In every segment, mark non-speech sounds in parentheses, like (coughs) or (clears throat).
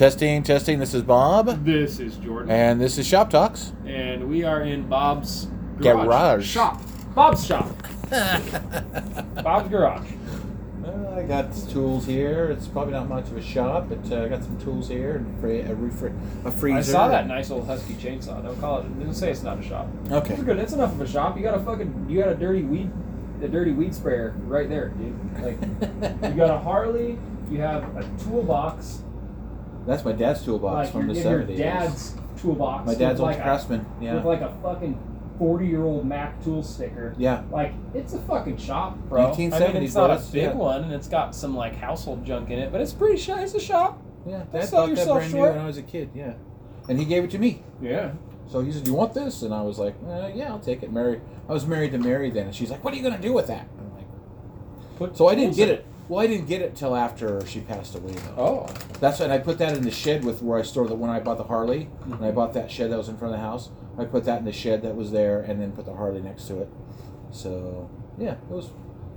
Testing, testing. This is Bob, This is Jordan, and this is Shop Talks. and we are in Bob's garage. Garage. shop. Bob's shop. (laughs) Bob's garage. Well, I got tools here. It's probably not much of a shop, but uh, I got some tools here and a, refri- a freezer. I saw that nice old husky chainsaw. Don't call it. Don't say it's not a shop. Okay. It's good. It's enough of a shop. You got a fucking. You got a dirty weed, a dirty weed sprayer right there, dude. Like, (laughs) you got a Harley. You have a toolbox. That's my dad's toolbox like from the in your seventies. dad's toolbox. My dad's old like a- Craftsman. Yeah. With like a fucking forty-year-old Mac tool sticker. yeah. Like it's a fucking shop, bro. I mean, it's not a big yeah. one, and it's got some like household junk in it, but it's pretty shy. It's a shop. Yeah. Dad sell bought that brand new short. when I was a kid. Yeah. And he gave it to me. Yeah. So he said, "Do you want this?" And I was like, uh, "Yeah, I'll take it." Mary, I was married to Mary then, and she's like, "What are you gonna do with that?" I'm like, Put "So I didn't get it. Well, I didn't get it till after she passed away, though. Oh. That's and I put that in the shed with where I stored the when I bought the Harley. and I bought that shed that was in front of the house, I put that in the shed that was there, and then put the Harley next to it. So yeah, it was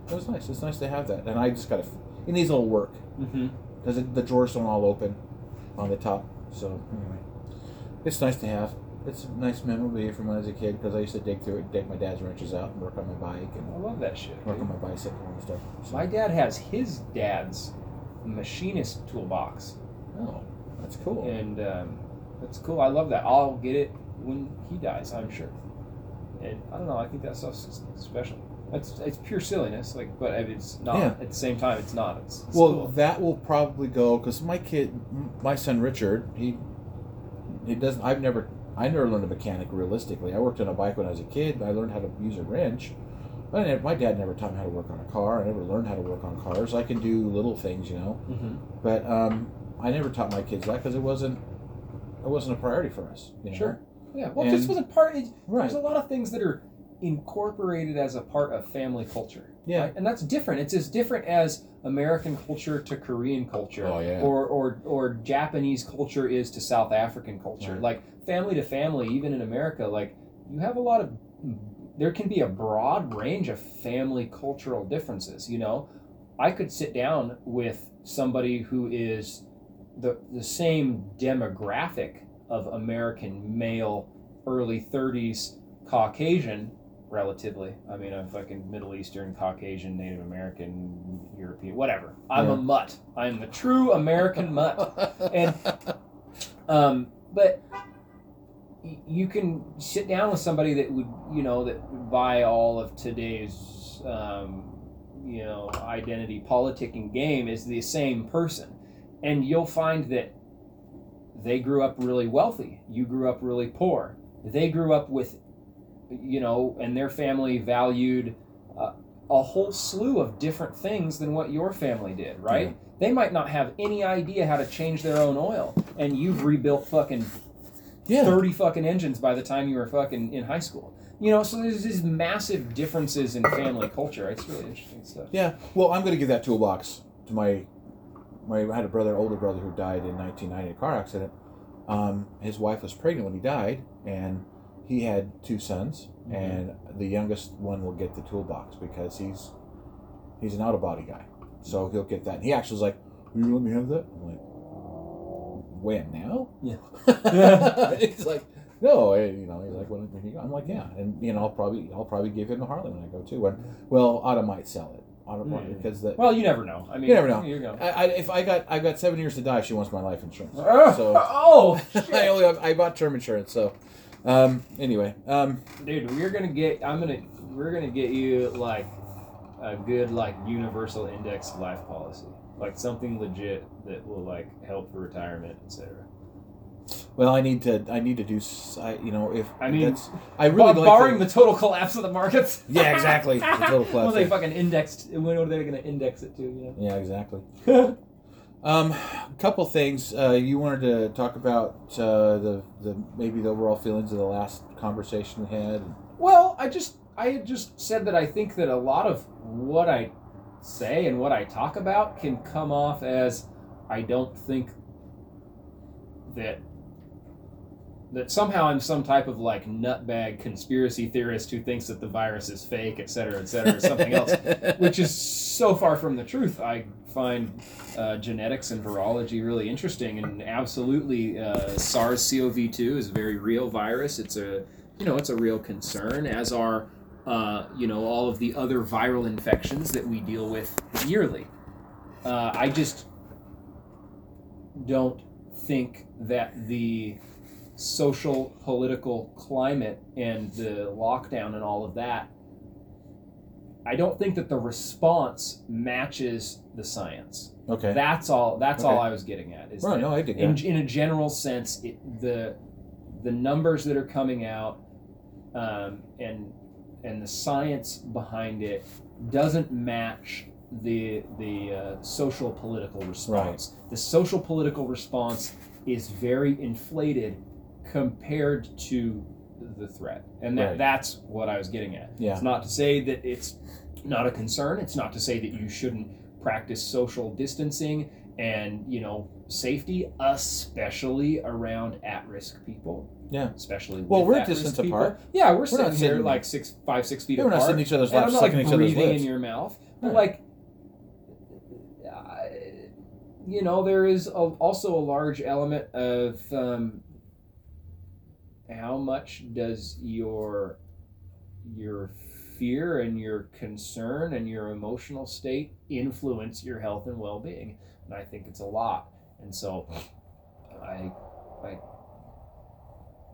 it was nice. It's nice to have that, and I just got to. It needs a little work Mm-hmm. because the drawers don't all open on the top. So anyway, it's nice to have. It's a nice memorabilia from when I was a kid because I used to dig through it, dig my dad's wrenches out, and work on my bike I and love that shit. work dude. on my bicycle and stuff. So, My dad has his dad's machinist toolbox, oh, that's cool. and um, that's cool. I love that. I'll get it when he dies, I'm sure. And I don't know. I think that stuff's s- special. It's it's pure silliness, like, but it's not. Yeah. At the same time, it's not. It's, it's Well, cool. that will probably go because my kid, m- my son Richard, he, he doesn't. I've never, I never learned a mechanic realistically. I worked on a bike when I was a kid. I learned how to use a wrench. But never, my dad never taught me how to work on a car. I never learned how to work on cars. I can do little things, you know. Mhm. But um, I never taught my kids that because it wasn't, it wasn't a priority for us. You know? Sure. Yeah. Well, And- this was a part. It, Right. There's a lot of things that are incorporated as a part of family culture. Yeah. right? And that's different. It's as different as American culture to Korean culture. Oh, yeah. Or or or Japanese culture is to South African culture. Right. Like family to family, even in America, like you have a lot of there can be a broad range of family cultural differences, you know. I could sit down with somebody who is the the same demographic of American male, early 30s, Caucasian, relatively. I mean, I'm fucking Middle Eastern, Caucasian, Native American, European, whatever. I'm Yeah. a mutt. I'm the true American mutt. (laughs) And- Um, but you can sit down with somebody that would, you know, that would buy all of today's, um, you know, identity politicking game is the same person, and you'll find that they grew up really wealthy. You grew up really poor. They grew up with, you know, and their family valued uh, a whole slew of different things than what your family did, right? Yeah. They might not have any idea how to change their own oil, and you've rebuilt fucking yeah. 30 fucking engines by the time you were fucking in high school. You know, so there's these massive differences in family culture. It's really interesting stuff. Yeah. Well, I'm going to give that toolbox to my my I had a brother, older brother, who died in 1990 in a car accident. Um, his wife was pregnant when he died, and he had two sons, Mhm. and the youngest one will get the toolbox because he's he's an out of body guy, so he'll get that. And he actually was like, "Will you let me have that?" I'm like, "When now?" Yeah. (laughs) (laughs) he's like, "No," eh, you know. He's like, "When, when you? I'm like, "Yeah," and you know, I'll probably I'll probably give him a Harley when I go too. And well, Otto might sell it. Mm. because the Well, you never know. I mean, You never know. You. I, I, if I got I got seven years to die, she wants my life insurance. (laughs) Oh, So oh I only I bought term insurance. So um, anyway, um, dude, we're gonna get. I'm gonna. We're gonna get you like a good like universal index life policy, like something legit that will like help for retirement, etc. well, I need to I need to do s- I, you know if I mean, that's, I really like barring to, the total collapse of the markets. (laughs) Yeah, exactly. The total (laughs) What collapse. they fucking indexed. What are they gonna index it to? You yeah exactly. (laughs) Um, a couple things uh, you wanted to talk about uh, the the maybe the overall feelings of the last conversation we had. Well, I just I had just said that I think that a lot of what I say and what I talk about can come off as I don't think that that somehow I'm some type of like nutbag conspiracy theorist who thinks that the virus is fake, et cetera, et cetera, or something else, (laughs) which is so far from the truth. I find uh, genetics and virology really interesting, and absolutely, uh, SARS-CoV-2 is a very real virus. It's a you know it's a real concern, as are uh, you know all of the other viral infections that we deal with yearly. Uh, I just don't think that the social political climate and the lockdown and all of that i don't think that the response matches the science. Okay. that's all that's all i was getting at is Right, no, I dig in, in a general sense it, the the numbers that are coming out um, and and the science behind it doesn't match the the uh, social political response. The social political response is very inflated compared to the threat and that Right. that's what i was getting at Yeah. it's not to say that it's not a concern it's not to say that you shouldn't practice social distancing and you know safety especially around at-risk people Yeah. especially Well, we're distance people. apart. yeah we're, not sitting here sitting- like six five six feet Yeah, we're not sitting in each other's I'm laps, not sucking like each other's breathing lips. in your mouth but Right. like you know there is a, also a large element of um, how much does your your fear and your concern and your emotional state influence your health and well-being? And i think it's a lot. And so i i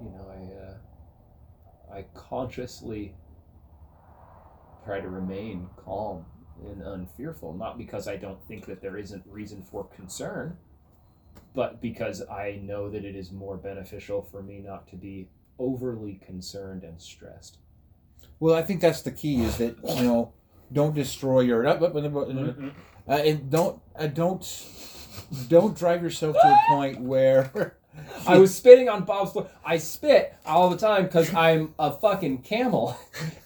you know i uh, i consciously try to remain calm and unfearful not because i don't think that there isn't reason for concern but because i know that it is more beneficial for me not to be overly concerned and stressed. Well, I think that's the key is that you know don't destroy your uh, and don't uh, don't don't drive yourself to a (laughs) point where I was spitting on Bob's floor. I spit all the time because I'm a fucking camel,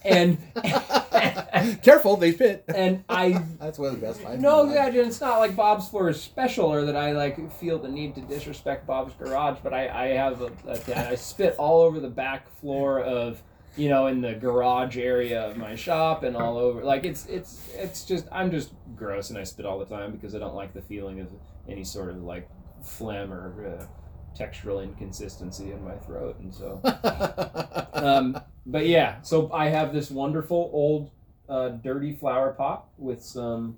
and (laughs) careful they spit. and I (laughs) That's one of the best lines. no, yeah, it's not like Bob's floor is special or that I like feel the need to disrespect Bob's garage, but I I have a, a I spit all over the back floor of you know in the garage area of my shop and all over like it's it's it's just I'm just gross and I spit all the time because I don't like the feeling of any sort of like phlegm or uh, textural inconsistency in my throat and so (laughs) um, but yeah, so I have this wonderful old uh, dirty flower pot with some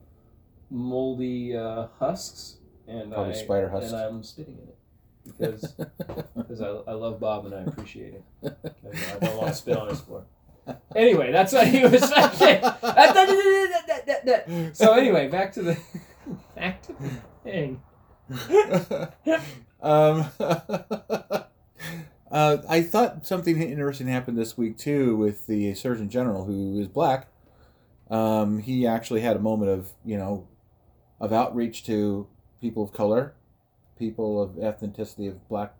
moldy uh, husks, and Probably I spider husks. and I'm spitting in it because (laughs) because I, I love Bob and I appreciate it. I don't want to spit on his floor. (laughs) Anyway, that's what he was saying. So anyway, back to the back to the thing. (laughs) um, (laughs) uh, I thought something interesting happened this week too with the Surgeon General, who is black. Um, he actually had a moment of you know of outreach to people of color, people of ethnicity of black,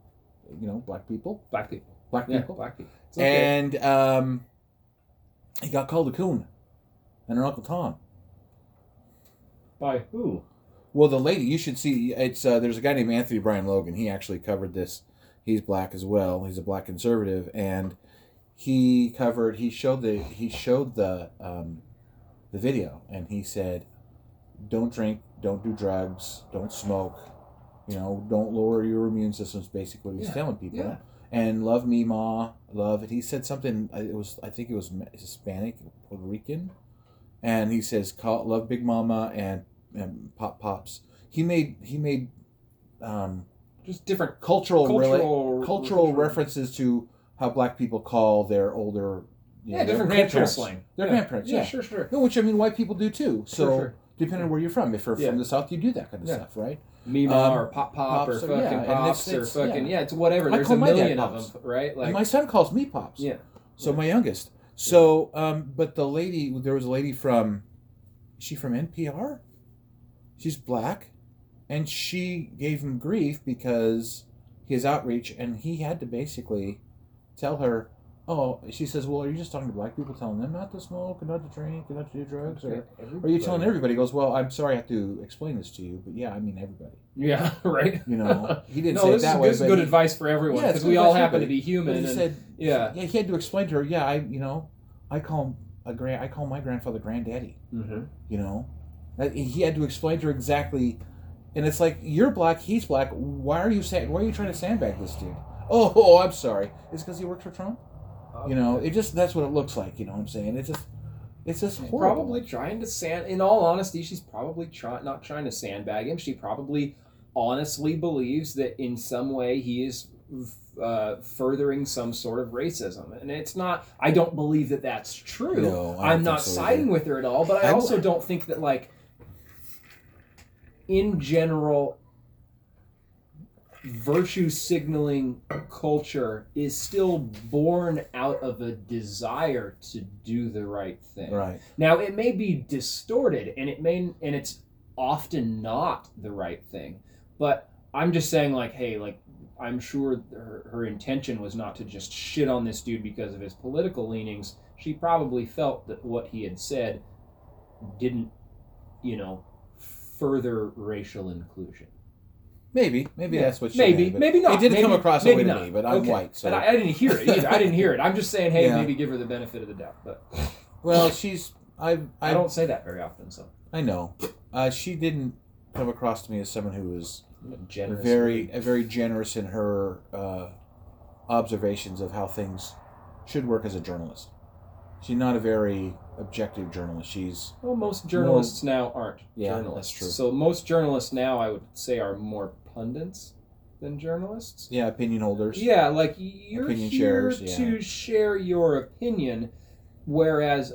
you know, black people, Black people. black Yeah, people, black people. Okay. and um, he got called a coon, and her uncle Tom. By who? Well, the lady you should see. It's uh, there's a guy named Anthony Brian Logan. He actually covered this. He's black as well. He's a black conservative, and he covered. He showed the he showed the um, the video, and he said, "Don't drink, don't do drugs, don't smoke. You know, don't lower your immune systems." Basically, what he's Yeah, telling people. yeah. And love me, ma, love it. He said something. uh, It was I think it was Hispanic, Puerto Rican, and he says, "Call love Big Mama and and pop pops. He made he made um, Just different cultural cultural cultural, cultural references to how black people call their older you Yeah, know, different grandparents. slang. Their yeah. grandparents, yeah. sure, sure. No, which I mean, white people do too. So Sure, sure. depending on where you're from, if you're Yeah. from the south, you do that kind of Yeah. stuff, right? Mima Um, or pop pop or fucking yeah, pops it's- or fucking yeah. yeah. it's whatever. I There's a million of them, right? and Like my son calls me pops. yeah, So Yeah. my youngest. So, um, but the lady, there was a lady from, is she from NPR? She's black, and she gave him grief because his outreach, and he had to basically tell her, Oh, she says, well, are you just talking to black people, telling them not to smoke, and not to drink, and not to do drugs, or are you telling everybody? He goes, well, I'm sorry, I have to explain this to you, but yeah, I mean everybody. Yeah, (laughs) right. You know, he didn't no, say it that is, way, this is good he- advice for everyone because good we all happen to be human. And, said, yeah. yeah, he had to explain to her, yeah, I, you know, I call a grand, I call my grandfather granddaddy. mm-hmm. You know, he had to explain to her exactly, and it's like you're black, he's black. Why are you saying? Why are you trying to sandbag this dude? Oh, (laughs) oh I'm sorry. It's because he works for Trump. You know, it just that's what it looks like. You know what I'm saying? It's just, it's just She's horrible. probably trying to sand. In all honesty, she's probably try, not trying to sandbag him. She probably honestly believes that in some way he is uh, furthering some sort of racism, and it's not. I don't believe that that's true. No, I'm not so siding either. with her at all, but I I also don't think that like in general virtue signaling culture is still born out of a desire to do the right thing. Right. Now it may be distorted and it may and it's often not the right thing. But I'm just saying like hey like I'm sure her, her intention was not to just shit on this dude because of his political leanings. She probably felt that what he had said didn't, you know, further racial inclusion. Maybe, maybe Yeah, that's what she maybe, meant, maybe not. It didn't come Maybe- across that way not. to me, but I'm Okay. white, so And I, I didn't hear it either. I didn't hear it. I'm just saying, hey, Yeah. maybe give her the benefit of the doubt. But (laughs) well, she's I I I don't say that very often, so I know. Uh, she didn't come across to me as someone who was generous. very uh, very generous in her uh, observations of how things should work as a journalist. She's not a very objective journalist. She's Well, most journalists now aren't Yeah, that's journalists. true. So most journalists now, I would say, are more pundits than journalists. yeah opinion holders. Yeah, like you're Opinion here sharers, yeah. to share your opinion, whereas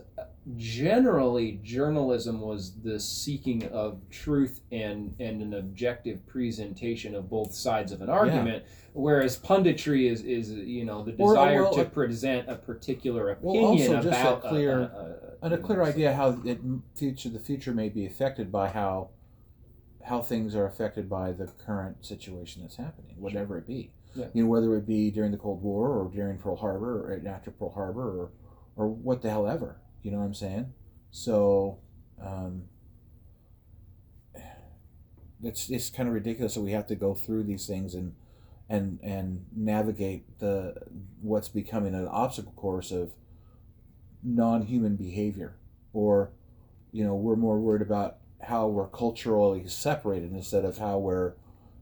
generally journalism was the seeking of truth and and an objective presentation of both sides of an argument. Whereas punditry is is you know the Or- desire well, to present a particular well, opinion also just a about clear- a, and a clear idea how it future the future may be affected by how how things are affected by the current situation that's happening, whatever it be. Yeah. You know, whether it be during the Cold War or during Pearl Harbor or after Pearl Harbor or or what the hell ever. You know what I'm saying? So um, it's it's kind of ridiculous that we have to go through these things and and and navigate the what's becoming an obstacle course of non-human behavior or you know we're more worried about how we're culturally separated instead of how we're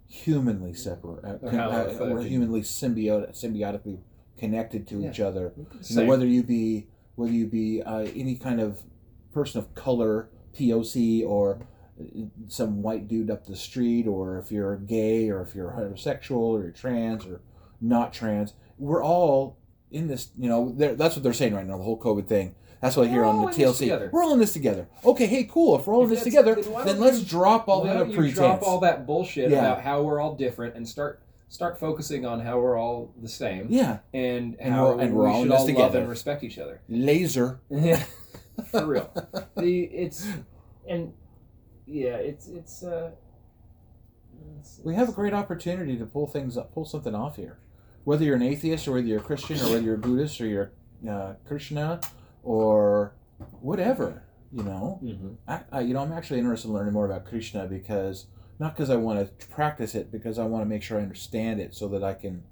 humanly separate uh, Or how uh, we're we're humanly symbiotic symbiotically connected to Yeah. each other you know, whether you be whether you be uh, any kind of person of color POC or some white dude up the street or if you're gay or if you're heterosexual or you're trans or not trans we're all in this you know that's what they're saying right now the whole covid thing that's what I hear on the TLC. We're all in this together. Okay, hey, cool. If we're all in this together, then then let's you- drop all other pretense. drop all that bullshit Yeah. about how we're all different and start start focusing on how we're all the same yeah, and, And how we're- and we're we all should all love and respect each other. laser. (laughs) For real. (laughs) The it's and yeah, it's it's uh it's- We have a great opportunity to pull things up, pull something off here. Whether you're an atheist or whether you're a Christian or whether you're a Buddhist or you're uh, Krishna or whatever, you know. Mhm. I, I, you know, I'm actually interested in learning more about Krishna because not because I want to practice it, because I want to make sure I understand it so that I can.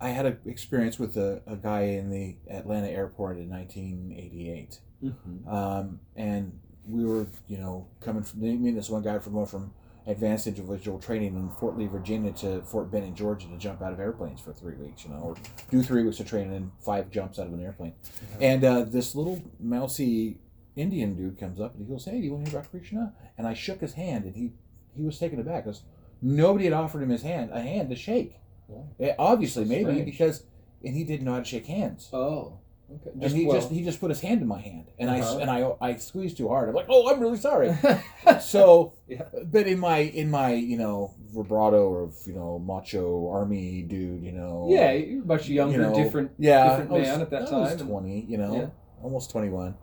I- had an experience with a, a guy in the Atlanta airport in 1988 Mhm. um, and we were, you know, coming from me and this one guy from going from advanced individual training in Fort Lee, Virginia, to Fort Benning, Georgia, to jump out of airplanes for three weeks, you know, or do three weeks of training and five jumps out of an airplane. And uh, this little mousy Indian dude comes up and he goes, "Hey, do you want to hear about Krishna?" And I shook his hand, and he he was taken aback because nobody had offered him his hand a hand to shake. Yeah. Eh, obviously, maybe strange. because and he didn't know how to shake hands Oh. Okay. and he well- just he just put his hand in my hand, and Uh-huh. I and I I squeezed too hard. I'm like, oh, I'm really sorry. (laughs) so, Yeah. but in my in my you know vibrato of you know macho army dude, you know, yeah, you're much younger, you know, different yeah, different I was- man at that I was time. twenty, you know, Yeah. almost twenty one,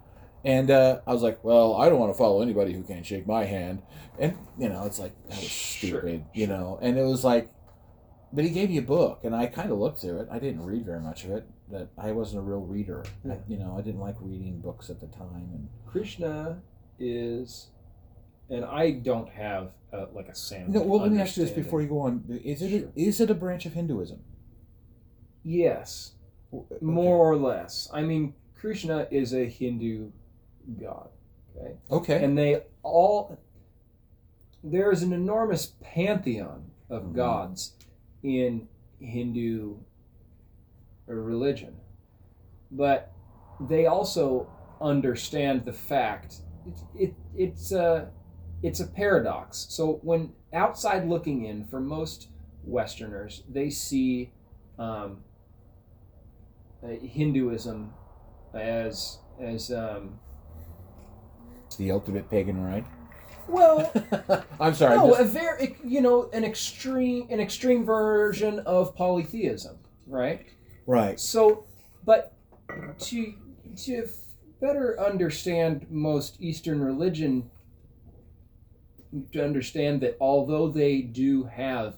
and uh, I was like, well, I don't want to follow anybody who can't shake my hand, and you know, it's like that was Sure, stupid, you know, and it was like. but he gave me a book, and I kind of looked through it. I didn't read very much of it. That I wasn't a real reader. I, you know, I didn't like reading books at the time. And Krishna is, and I don't have uh like a Sam. no, well, let me ask you this before you go on: Is it Sure. is it a branch of Hinduism? Yes, Okay. more or less. I mean, Krishna is a Hindu god. Okay. Okay. and they all there is an enormous pantheon of Mhm. gods in Hindu religion, but they also understand the fact it, it it's a it's a paradox. So when outside looking in, for most Westerners, they see um, uh, Hinduism as as um, the ultimate pagan rite. well (laughs) I'm sorry. no, just- a very you know an extreme an extreme version of polytheism, right? right. So, but to to better understand most Eastern religion, to understand that although they do have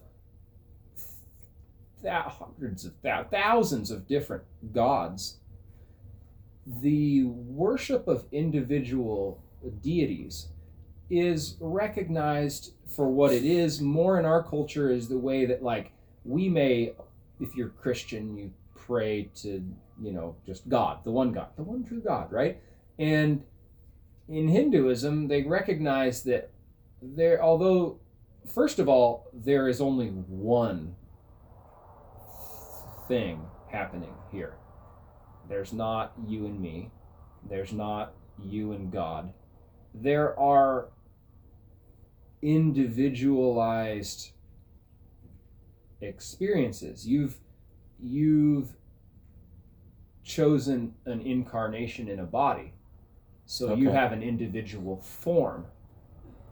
thou- hundreds of thou- thousands of different gods, the worship of individual deities is recognized for what it is more in our culture is the way that like we may if you're christian you pray to you know just god the one god the one true god right? And in hinduism they recognize that there although first of all there is only one thing happening here. There's not you and me. There's not you and god there are individualized experiences. You've you've chosen an incarnation in a body. So you have an individual form.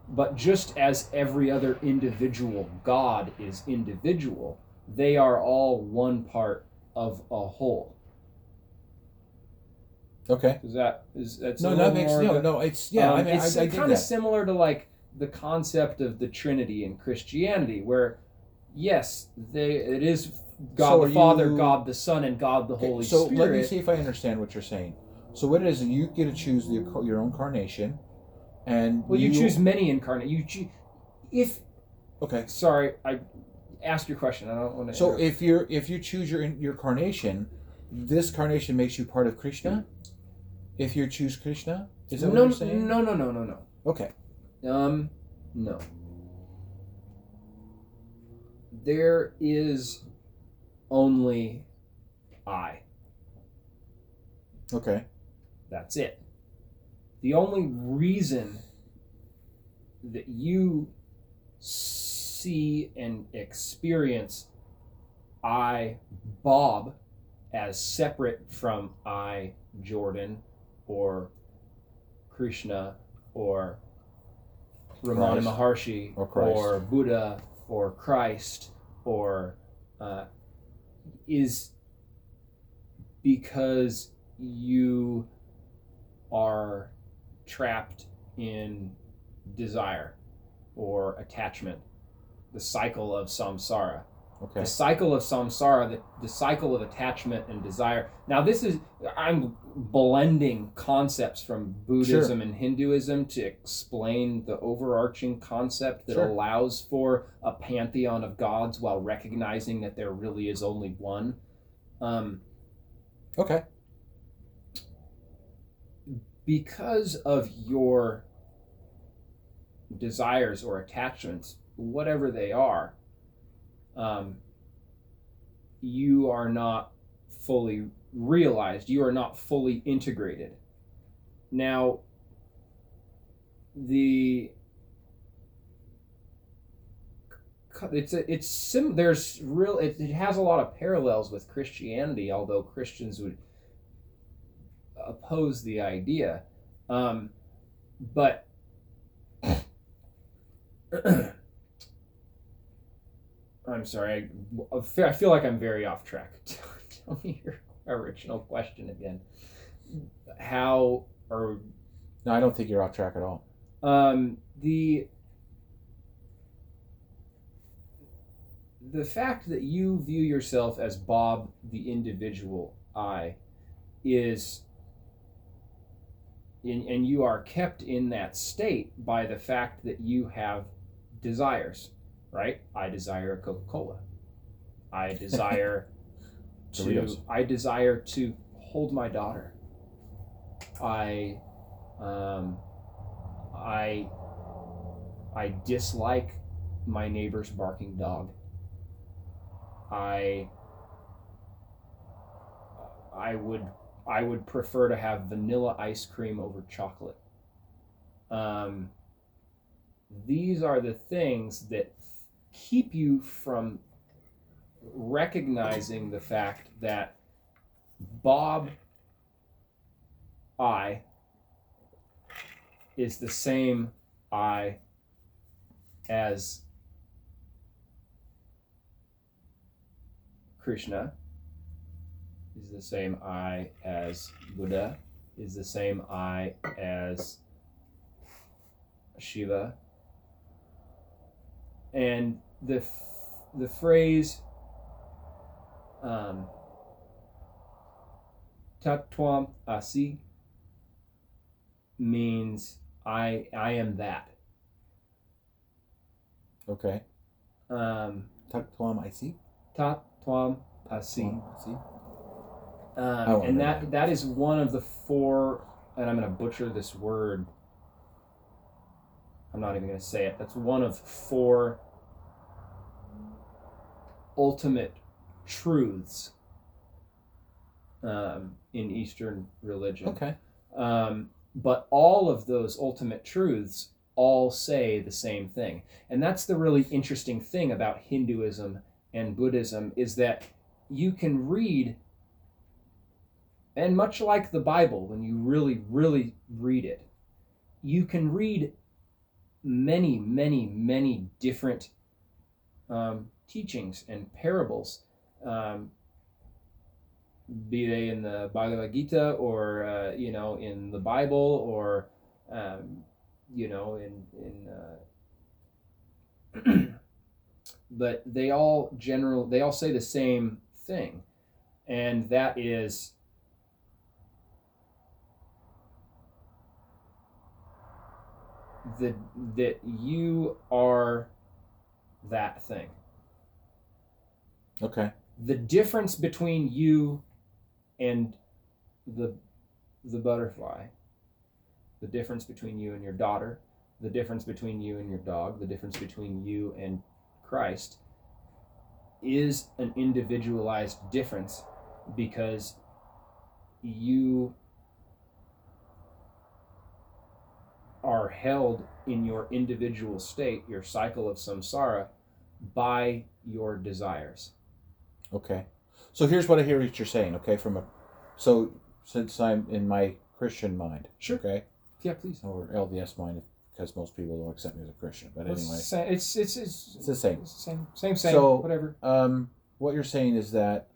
But just as every other individual god is individual they are all one part of a whole Okay. is that is that's No, that makes no, the- no. It's yeah. I um, mean, it's I, I kind of similar to like the concept of the Trinity in Christianity, where yes, they it is God So the Father, you- God the Son, and God the Okay, Holy so Spirit. let me see if I understand what you're saying. So what it is, you get to choose the, your own carnation, and well, you, choose many incarnate. You choose if Okay. sorry, I asked your question. I don't want to. So if you're if you choose your your carnation, this carnation makes you part of Krishna. If you choose Krishna, is that no, what you're saying? no, no, no, no, no. Okay. Um, no. There is only I. Okay. That's it. The only reason that you see and experience I, Bob, as separate from I, Jordan, or Krishna, or Ramana Christ. Maharshi, Or Christ. Buddha, or Christ, or uh, is because you are trapped in desire or attachment, the cycle of samsara. Okay. The cycle of samsara, the, the cycle of attachment and desire. Now, this is, I'm blending concepts from Buddhism and Hinduism to explain the overarching concept that Sure. allows for a pantheon of gods while recognizing that there really is only one. Um, Okay. because of your desires or attachments, whatever they are, um, you are not fully realized. You are not fully integrated. Now, the it's a, it's sim there's real it, it has a lot of parallels with Christianity although Christians would oppose the idea um, but (clears throat) (coughs) I'm sorry I, I feel like I'm very off track. (laughs) Tell me your original question again. How or No, I don't think you're off track at all. um, the the fact that you view yourself as Bob the individual I is in, and you are kept in that state by the fact that you have desires, right? I desire a Coca-Cola. I (laughs) desire to Doritos. I desire to hold my daughter. I um, I I dislike my neighbor's barking dog. I I would I would prefer to have vanilla ice cream over chocolate. Um, these are the things that keep you from recognizing the fact that Bob I is the same I as Krishna is the same I as Buddha is the same I as Shiva and the f- the phrase um, Tatwam Asi means I I am that. Okay. Um, Tuck Tuam, I see. Tatwam Asi. Tuam, Um, and that that. that is one of the four, and I'm going to butcher this word. I'm not even going to say it. That's one of four ultimate truths um, in Eastern religion. Okay. Um, but all of those ultimate truths all say the same thing. And that's the really interesting thing about Hinduism and Buddhism is that you can read and much like the Bible when you really really read it, you can read many many many different um, teachings and parables. Um, be they in the Bhagavad Gita or uh, you know in the Bible or um, you know in in uh, (clears throat) but they all general they all say the same thing. And that is that that you are that thing Okay. the difference between you and the the butterfly the difference between you and your daughter the difference between you and your dog the difference between you and christ is an individualized difference because you are held in your individual state your cycle of samsara by your desires Okay. So here's what I hear what you're saying. Okay, from a so since I'm in my Christian mind. Sure. Okay. yeah please Or LDS mind, because most people don't accept me as a Christian. But It's anyway, sa- it's it's it's, it's the same. it's the same same same So- whatever. Um, what you're saying is that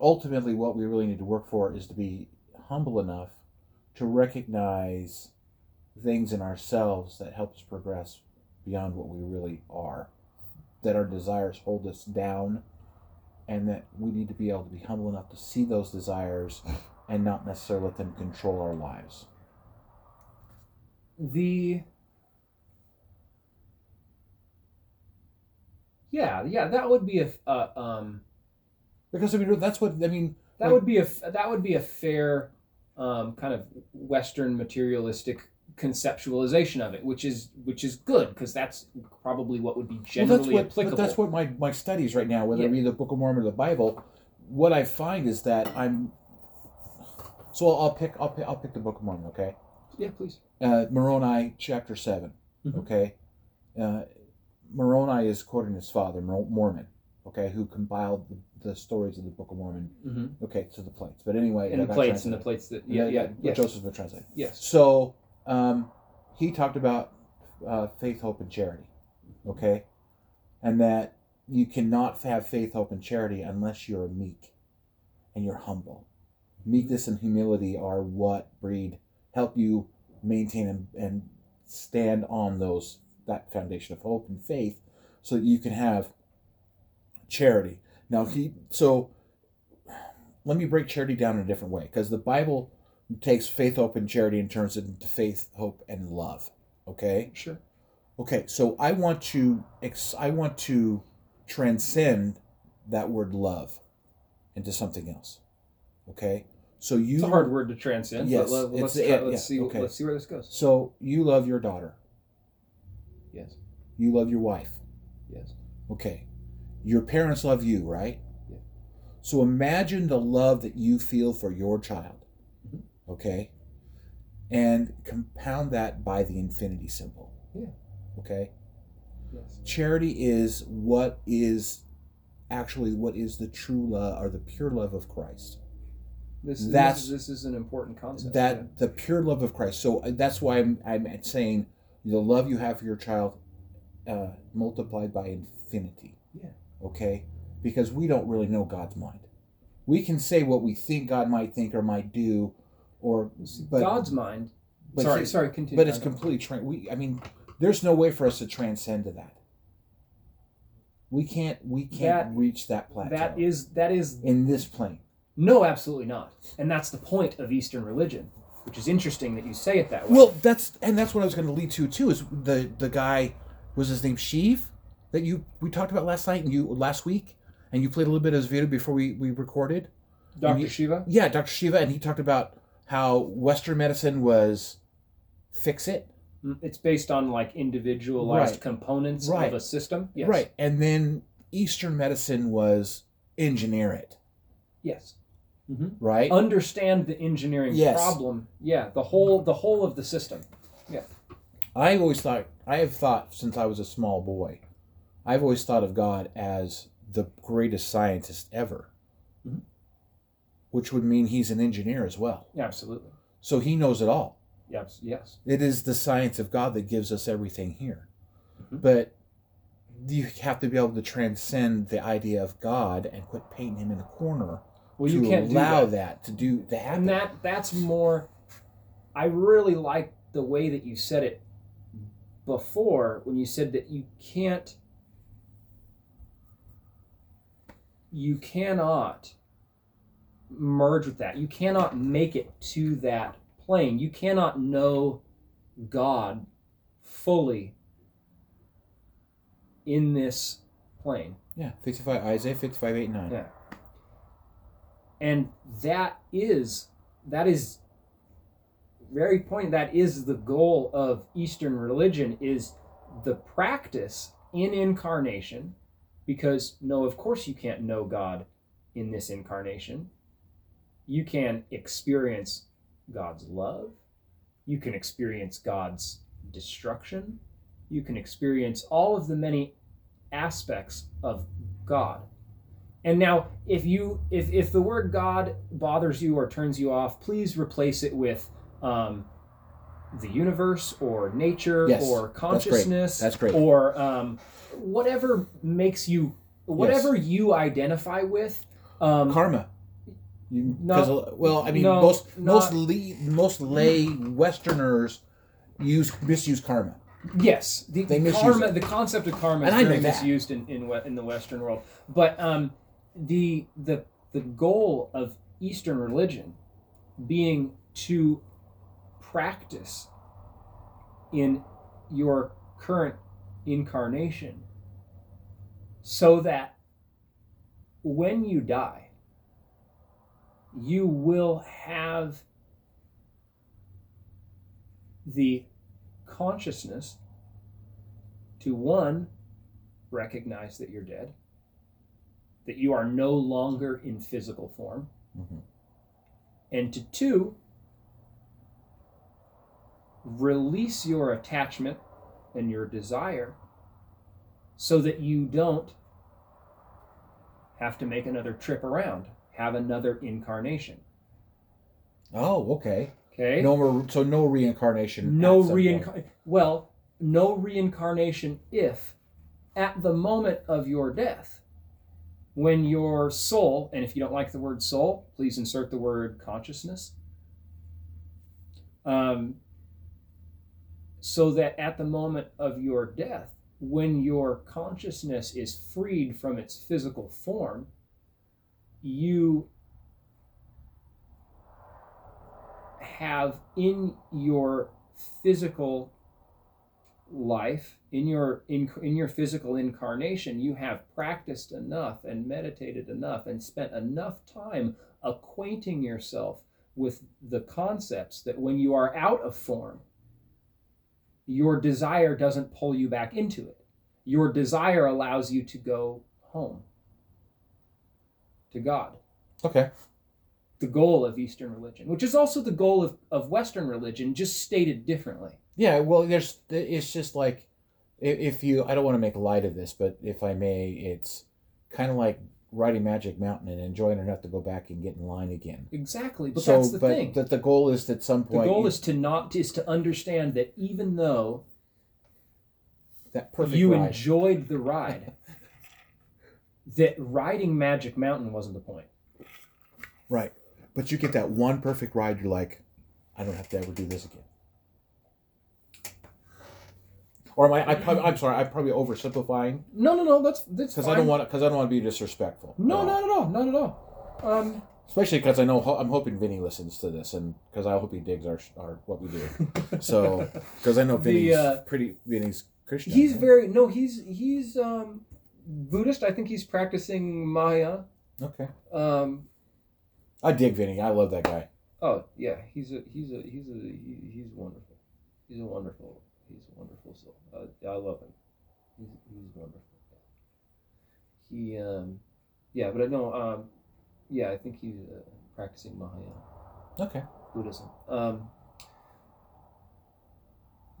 ultimately, what we really need to work for is to be humble enough to recognize things in ourselves that help us progress beyond what we really are. That our desires hold us down, and that we need to be able to be humble enough to see those desires and not necessarily let them control our lives. The yeah yeah that would be a uh, um Because I mean, that's what I mean. that Like- would be a that would be a fair um, kind of Western materialistic conceptualization of it, which is which is good because that's probably what would be Well, generally that's what, applicable. But that's what my, my studies right now, whether I Yeah. read the Book of Mormon or the Bible, what I find is that I'm. So I'll, I'll pick I'll pick I'll pick the Book of Mormon. Okay, yeah, please. uh, Moroni chapter 7 Mhm. Okay, uh, Moroni is quoting his father Mormon. Okay, who compiled the, the stories of the Book of Mormon. Mm-hmm. Okay, to the plates. But anyway, And the plates and the plates that yeah yeah that yes Joseph would translate. yes So um, he talked about uh, faith, hope, and charity. Okay, and that you cannot have faith, hope, and charity unless you're meek and you're humble. Meekness and humility are what breed help you maintain and, and stand on those that foundation of hope and faith, so that you can have charity. Now he so let me break charity down in a different way because the Bible takes faith, hope, and charity and turns it into faith, hope, and love. Okay. Sure. Okay. So I want to ex- I want to transcend that word love into something else. Okay. So you It's a hard word to transcend. Yes, but let, us try, let's yeah, see. okay. Let's see where this goes. So you love your daughter. Yes. You love your wife. Yes. Okay. Your parents love you, right? Yeah. So imagine the love that you feel for your child. Okay? And compound that by the infinity symbol. Yeah. Okay? Yes. Charity is what is actually what is the true love or the pure love of Christ. This is That's- this is an important concept. that yeah. the pure love of Christ. So uh, that's why I'm I'm saying the love you have for your child uh, multiplied by infinity. Yeah. Okay, because we don't really know God's mind. We can say what we think God might think or might do, or but God's mind. but sorry, he- sorry. Continue. but it's completely tra- we. I mean, there's no way for us to transcend to that. We can't. We can't That- reach that plateau That is that is in this plane. no, absolutely not. And that's the point of Eastern religion, which is interesting that you say it that way. Well, that's and that's what I was going to lead to too. Is the the guy was his name Sheev that you we talked about last night and you last week and you played a little bit of his video before we we recorded. Dr. you- Shiva. Yeah, Dr. Shiva, and he talked about how Western medicine was fix it, Mm, It's based on like individualized Right. components Right. of a system. Yes. right? And then Eastern medicine was engineer it, Yes. right? Understand the engineering Yes. problem. Yeah. The whole the whole of the system. Yeah. I always thought I have thought since I was a small boy, I've always thought of God as the greatest scientist ever, Mhm. Which would mean he's an engineer as well. Yeah, absolutely. So he knows it all. Yes. Yes. It is the science of God that gives us everything here. Mhm. But you have to be able to transcend the idea of God and quit painting him in a corner Well, to you can't allow that. that. to do to happen. and that that's more i really like the way that you said it before when you said that you can't you cannot merge with that you cannot make it to that plane you cannot know god fully in this plane yeah, fifty-five Isaiah fifty-five eight nine. Yeah. and that is that is very point that is the goal of eastern religion is the practice in incarnation because no of course you can't know god in this incarnation you can experience god's love you can experience god's destruction you can experience all of the many aspects of god and now, if you if if the word God bothers you or turns you off, please replace it with um, the universe or nature Yes, or that's great. consciousness. That's great. Or um, whatever makes you whatever you identify with. Um, Karma. You, No, well, I mean, no, most not- most le, most lay Westerners use misuse karma. Yes, the, They the karma, it. the concept of karma is And I know very misused in in, in the Western world. But um, the the the goal of Eastern religion being to practice in your current incarnation, so that when you die, you will have the consciousness to one, recognize that you're dead, that you are no longer in physical form, Mhm. and to two, release your attachment and your desire so that you don't have to make another trip around, have another incarnation. Oh, okay. Okay? No more. So no reincarnation. no at reincarnation. Well, no reincarnation if at the moment of your death, when your soul, and if you don't like the word soul, please insert the word consciousness. Um, so that at the moment of your death, when your consciousness is freed from its physical form, you have in your physical life in your in, in your physical incarnation you have practiced enough and meditated enough and spent enough time acquainting yourself with the concepts that when you are out of form your desire doesn't pull you back into it. Your desire allows you to go home to god Okay. the goal of eastern religion which is also the goal of, of western religion just stated differently Yeah, well, there's it's just like if you I don't want to make light of this, but if I may, it's kind of like riding Magic Mountain and enjoying enough to go back and get in line again. exactly but so, that's the but thing that the goal is that at some The goal you- is to not is to understand that even though that perfect you ride. enjoyed the ride, that riding Magic Mountain wasn't the point. right, but you get that one perfect ride. You're like, I don't have to ever do this again. Or am I? I probably, I'm sorry. I'm probably oversimplifying No, no, no. That's that's because fine. I don't want because I don't want to be disrespectful. No, not at all. Not at all. Um, Especially because I know I'm hoping Vinny listens to this, and because I hope he digs our, our what we do. So (laughs) because I know The, Vinny's uh, pretty Vinny's Christian. he's right? very no. He's he's um, Buddhist. I think he's practicing Maya. okay. Um, I dig Vinny. I love that guy. oh yeah, he's a he's a he's a he, he's wonderful. He's a wonderful he's a wonderful soul. I, I love him. He's he's wonderful. He um, yeah, but I know um, yeah, I think he's uh, practicing Mahayana. Okay. Buddhism. Um,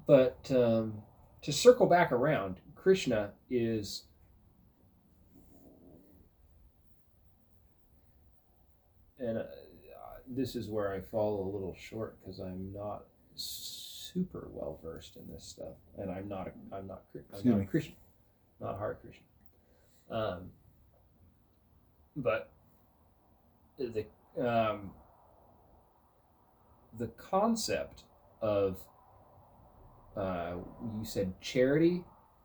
but um, to circle back around, Krishna is and uh, this is where I fall a little short because I'm not super well versed in this stuff, and I'm not a, I'm not I'm not a Christian, not a hard Christian. Um, but the um, the concept of uh, you said charity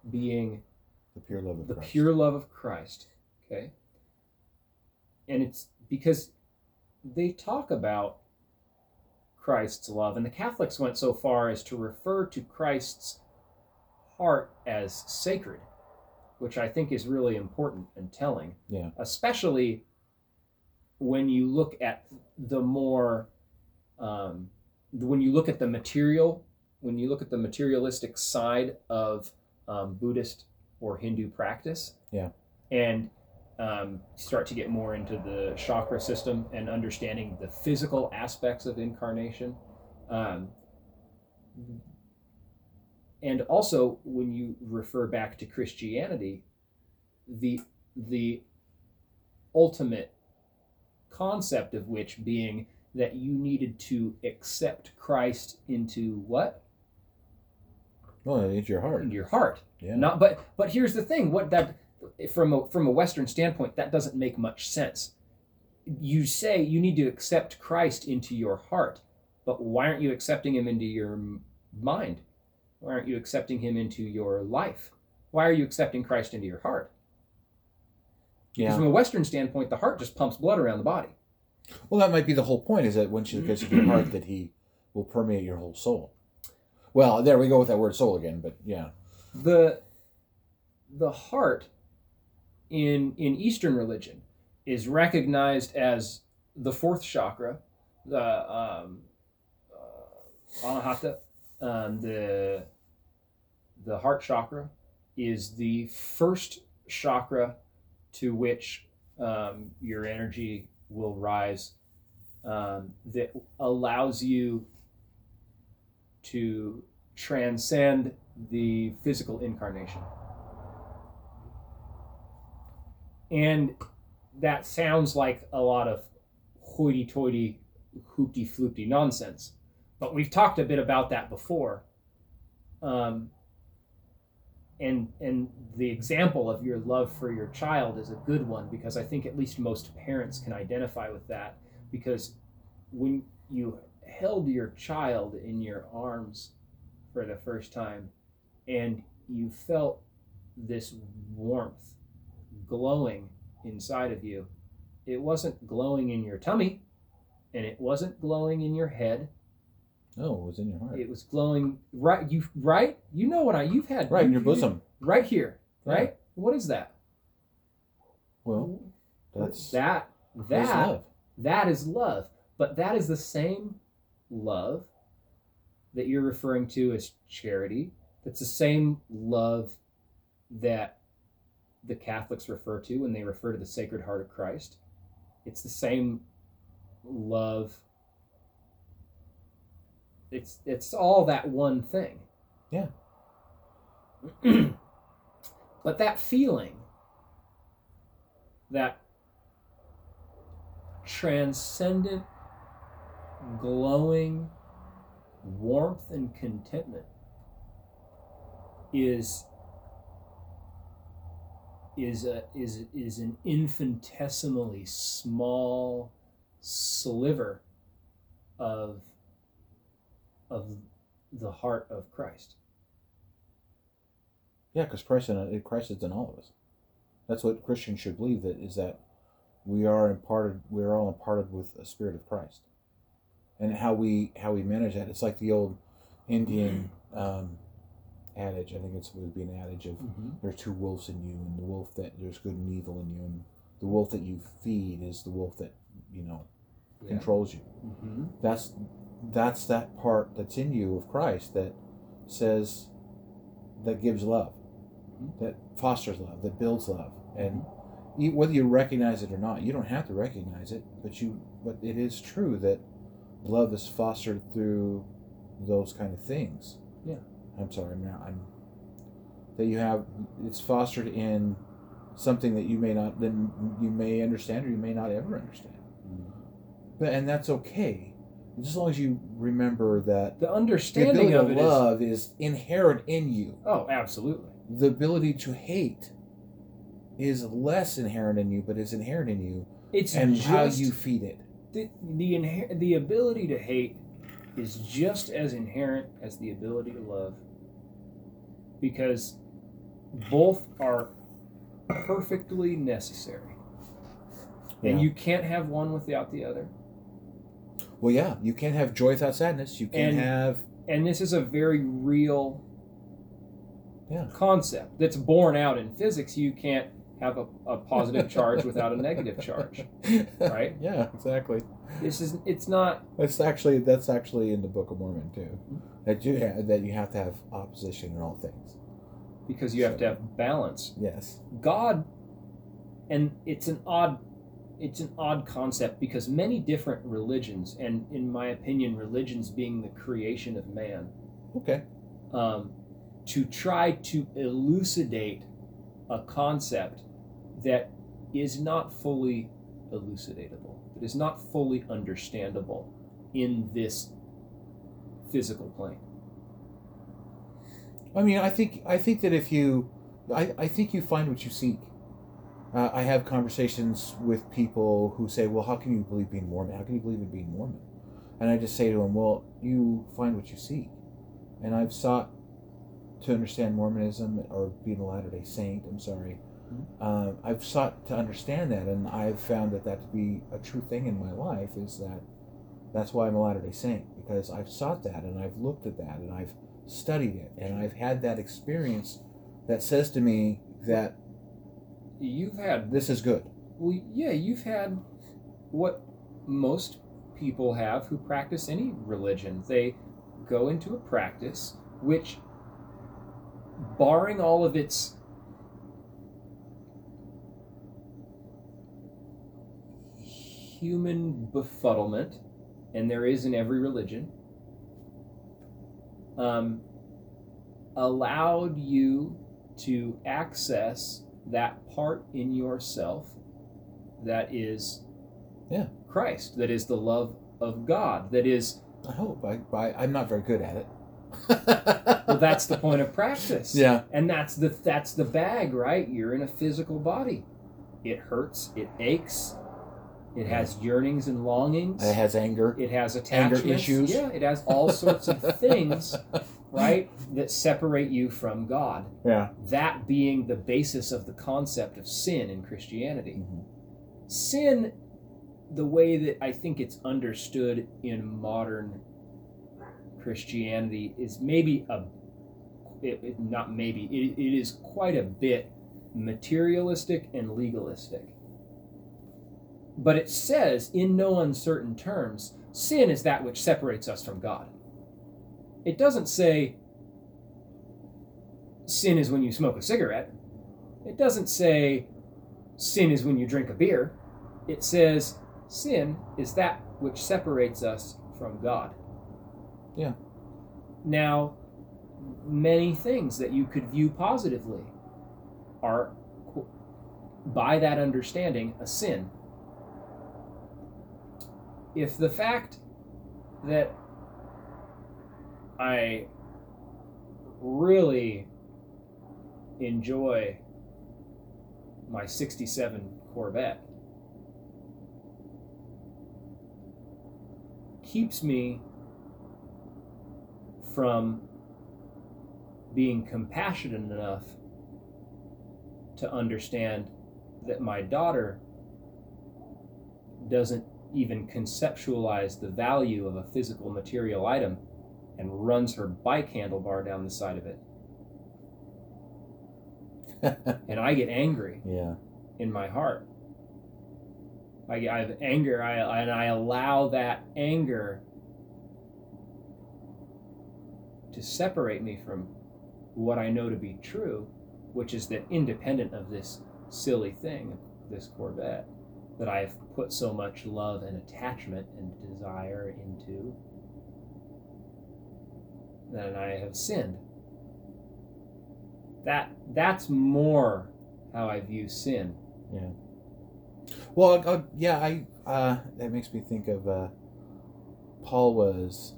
being The pure love of the Christ. pure love of Christ. Okay. And it's because they talk about Christ's love, and the Catholics went so far as to refer to Christ's heart as sacred, which I think is really important and telling. Yeah. Especially when you look at the more, um, when you look at the material, when you look at the materialistic side of um, Buddhist or Hindu practice. Yeah. And um, start to get more into the chakra system and understanding the physical aspects of incarnation. Um, and also, when you refer back to Christianity, the the ultimate concept of which being that you needed to accept Christ into what? No, it's your heart. Into your heart. Yeah. Not but but here's the thing, what that from a from a western standpoint that doesn't make much sense. You say you need to accept Christ into your heart, but why aren't you accepting him into your mind? Why aren't you accepting him into your life? Why are you accepting Christ into your heart? Because yeah. from a western standpoint, the heart just pumps blood around the body. Well, that might be the whole point. Is that once you get to your heart, (clears throat) that He will permeate your whole soul. Well, there we go with that word soul again. But yeah. the the heart in in Eastern religion is recognized as the fourth chakra, the um, uh, anahata, um, the the heart chakra is the first chakra to which um, your energy will rise um, that allows you to transcend the physical incarnation. And that sounds like a lot of hoity toity, hoopty floopty nonsense. But we've talked a bit about that before. Um, and and the example of your love for your child is a good one because I think at least most parents can identify with that because when you held your child in your arms for the first time and you felt this warmth glowing inside of you. It wasn't glowing in your tummy, and it wasn't glowing in your head. No, it was in your heart. It was glowing right. You right. You know what I. You've had right in your you- bosom. right here. Yeah. Right. What is that? Well, that's that. That love. that is love. But that is the same love that you're referring to as charity. That's the same love that the Catholics refer to when they refer to the Sacred Heart of Christ. It's the same love. It's it's all that one thing. Yeah. (clears throat) but that feeling, that transcendent, glowing warmth and contentment is is a is is an infinitesimally small sliver of of the heart of Christ. Yeah, because Christ, in, Christ is in all of us. That's what Christians should believe. That is that we are imparted. We are all imparted with a spirit of Christ, and how we how we manage that. It's like the old Indian um, adage. I think it's would be an adage of there are two wolves in you, and the wolf that there's good and evil in you, and the wolf that you feed is the wolf that you know Yeah. controls you. Mm-hmm. That's that's that part that's in you of Christ that says that gives love, Mhm. that fosters love, that builds love, and e- whether you recognize it or not, you don't have to recognize it, but you but it is true that love is fostered through those kind of things. I'm sorry. I'm not. I'm that you have. It's fostered in something that you may not then you may understand or you may not ever understand. Mm-hmm. But and that's okay, as long as you remember that The the understanding ability of it is love is inherent in you. oh, absolutely. The ability to hate is less inherent in you, but is inherent in you, It's and how you feed it. the the, inher- the ability to hate is just as inherent as the ability to love because both are perfectly necessary and you can't have one without the other Well, yeah, you can't have joy without sadness. You can't And- have and this is a very real Yeah. concept that's borne out in physics you can't have a, a positive charge without a negative charge (laughs) right? Yeah, exactly. this is it's not That's actually that's actually in the Book of Mormon too. That you have, that you have to have opposition in all things. because you have to have balance Yes. God, and it's an odd, it's an odd concept because many different religions, and in my opinion, religions being the creation of man, Okay. um, to try to elucidate a concept that is not fully elucidatable, that is not fully understandable in this physical plane. I mean, I think I think that if you, I, I think you find what you seek. Uh, I have conversations with people who say, "Well, how can you believe being Mormon? How can you believe in being Mormon?" And I just say to them, "Well, you find what you seek." And I've sought to understand Mormonism or being a Latter Day Saint. I'm sorry. Uh, I've sought to understand that, and I've found that that to be a true thing in my life. Is that that's why I'm a Latter Day Saint because I've sought that and I've looked at that and I've studied it and I've had that experience that says to me that You've had this is good. Well, yeah, you've had what most people have who practice any religion. They go into a practice which, barring all of its human befuddlement, and there is in every religion, um, allowed you to access that part in yourself that is Yeah. Christ, that is the love of God, that is I hope. I, I I'm not very good at it. (laughs) well that's the point of practice. Yeah. And that's the that's the bag, right? You're in a physical body. It hurts, it aches, it has yearnings and longings. It has anger. It has Anger issues. Yeah, it has all sorts of (laughs) things, right? that separate you from God. Yeah. That being the basis of the concept of sin in Christianity. Mhm. Sin, the way that I think it's understood in modern Christianity, is maybe a, it, it- not maybe, it, it is quite a bit materialistic and legalistic. But it says, in no uncertain terms, sin is that which separates us from God. It doesn't say sin is when you smoke a cigarette. It doesn't say sin is when you drink a beer. It says sin is that which separates us from God. Yeah. Now, many things that you could view positively are, by that understanding, a sin. If the fact that I really enjoy my 67 Corvette keeps me from being compassionate enough to understand that my daughter doesn't even conceptualize the value of a physical material item and runs her bike handlebar down the side of it. (laughs) And I get angry yeah. in my heart. I, I have anger, I, and I allow that anger to separate me from what I know to be true, which is that independent of this silly thing, this Corvette, that I have put so much love and attachment and desire into, then I have sinned. That that's more how I view sin. Yeah. Well, uh, yeah, I uh, that makes me think of uh, Paul was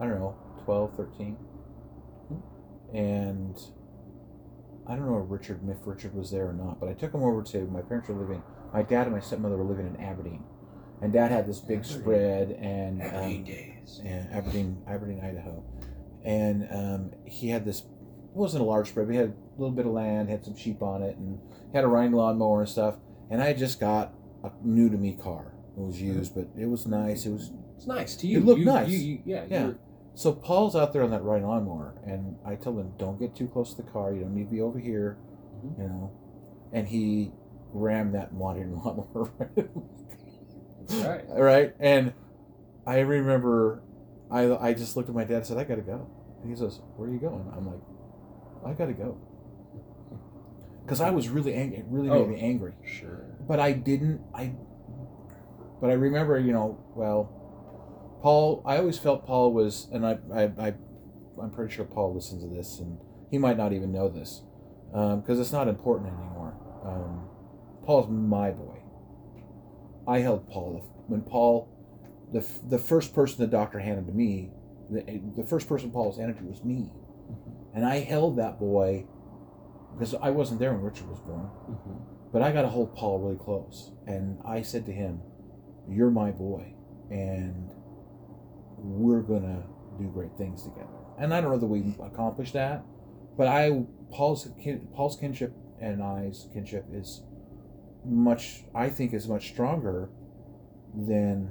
I don't know 12, 13. and I don't know if Richard if Richard was there or not, but I took him over to my parents were living. My dad and my stepmother were living in Aberdeen, and Dad had this big Aberdeen. spread and Aberdeen um, days. yeah, Aberdeen, Aberdeen, Idaho, and um, he had this. It wasn't a large spread. But he had a little bit of land, had some sheep on it, and had a riding lawnmower and stuff. And I just got a new to me car. It was used, but it was nice. It was It's nice to you. It looked You- nice. You, you, yeah. Yeah. so Paul's out there on that riding lawnmower, and I told him, "Don't get too close to the car. You don't need to be over here, Mhm. you know." And he rammed that riding lawnmower right right. right? And I remember, I I just looked at my dad and said, "I got to go." And he says, "Where are you going?" I'm like, "I got to go," because I was really angry. It really Oh. made me angry. Sure. But I didn't. I. But I remember, you know, well, Paul. I always felt Paul was, and I, I, I I'm pretty sure Paul listens to this, and he might not even know this, because it's not important anymore. Um, Paul's my boy. I held Paul when Paul, the the first person the doctor handed to me, the the first person Paul was handed to was me, and I held that boy because I wasn't there when Richard was born. Mhm. But I got to hold Paul really close. And I said to him, You're my boy. And we're going to do great things together. And I don't know that we accomplished that. But I, Paul's, Paul's kinship and I's kinship is much, I think, is much stronger than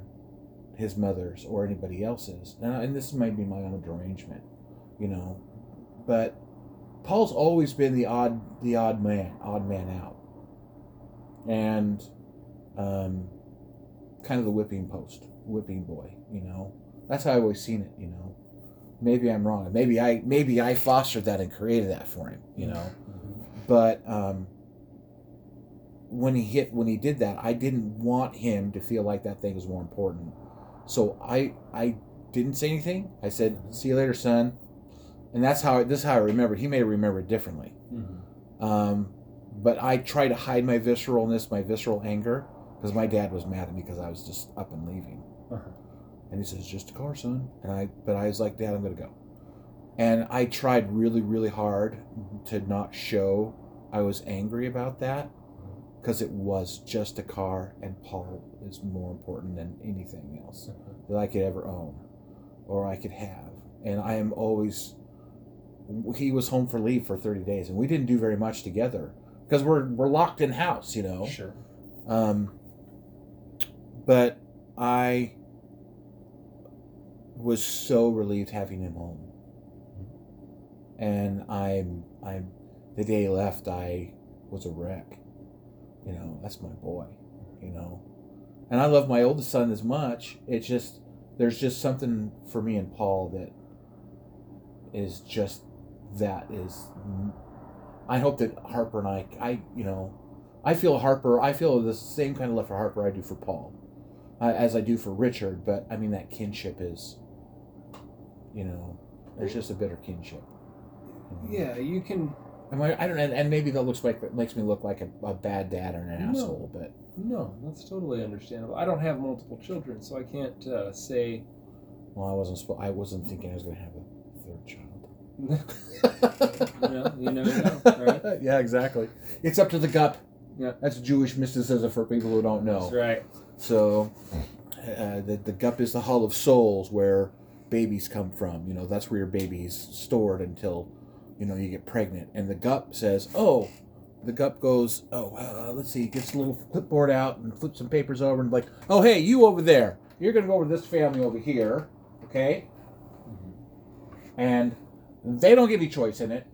his mother's or anybody else's. And, and this might be my own derangement, you know. But Paul's always been the odd, the odd man, odd man out and um, kind of the whipping post, whipping boy. You know, that's how I've always seen it. You know, maybe I'm wrong. Maybe I maybe I fostered that and created that for him. You know, but um, when he hit when he did that, I didn't want him to feel like that thing was more important. So I I didn't say anything. I said, "See you later, son." And that's how this is how I remember. He may remember it differently. Mhm. Um, but I try to hide my visceralness, my visceral anger, because my dad was mad at me because I was just up and leaving. Uh-huh. And he says, "Just a car, son." And I, but I was like, "Dad, I'm gonna go." And I tried really, really hard to not show I was angry about that, because it was just a car, and Paul is more important than anything else that I could ever own, or I could have. and I am always. He was home for leave for thirty days, and we didn't do very much together because we're we're locked in house, you know. Sure. Um, but I was so relieved having him home, and I'm I'm the day he left I was a wreck. You know, that's my boy. You know, and I love my oldest son as much. It's just there's just something for me and Paul that is just that is. I hope that Harper and I, I you know, I feel Harper. I feel the same kind of love for Harper I do for Paul, uh, as I do for Richard. But I mean that kinship is, you know, there's just a bitter kinship. Yeah, you can. I, mean, I don't, and, and maybe that looks like makes me look like a, a bad dad or an No. asshole. But No, that's totally understandable. I don't have multiple children, so I can't uh, say. well, I wasn't. spo- I wasn't thinking I was going to have a third child. (laughs) you know, you never know, right? (laughs) yeah, exactly. It's up to the gup. Yeah. That's Jewish mysticism for people who don't know. That's right. So, uh, the the gup is the hall of souls where babies come from. You know, that's where your baby's stored until, you know, you get pregnant. And the gup says, "Oh," the gup goes, "Oh, uh, let's see," gets a little clipboard out and flips some papers over and like, "Oh, hey, you over there, you're gonna go over to this family over here, okay?" And they don't get any choice in it.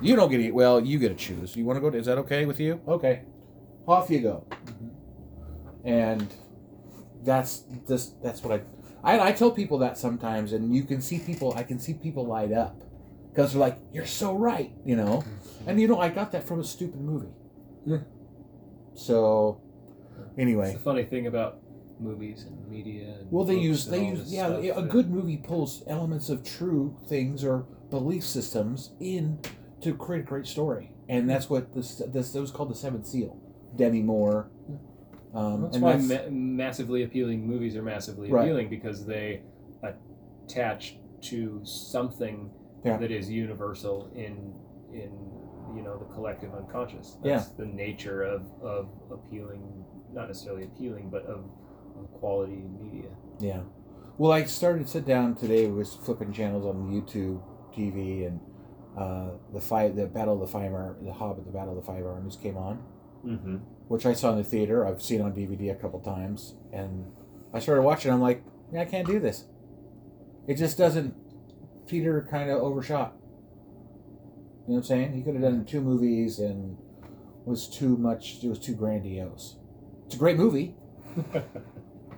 You don't get any. Well, you get to choose. You want to go? To, is that okay with you? Okay, off you go. And that's just that's what I, I I tell people that sometimes, and you can see people. I can see people light up because they're like, "You're so right," you know. And you know, I got that from a stupid movie. Yeah. So, It's anyway, the funny thing about movies and media. And well, they use they use yeah. stuff A good movie pulls elements of true things or belief systems in to create a great story, and that's what this this it was called the Seventh Seal. Demi Moore. Um, That's and why that's- ma- massively appealing movies are massively Right. appealing because they attach to something Yeah. that is universal in in you know the collective unconscious. That's the nature of of appealing, not necessarily appealing, but of, of quality media. Yeah. Well, I started to sit down today. Was flipping channels on YouTube TV, and uh, the fight, the Battle of the Five, Ar- the Hobbit, the Battle of the Five Armies came on, Mm-hmm. which I saw in the theater. I've seen on DVD a couple times, and I started watching. I'm like, yeah, I can't do this. It just doesn't. Peter kind of overshot. You know what I'm saying? He could have done two movies and was too much. It was too grandiose. It's a great movie. (laughs)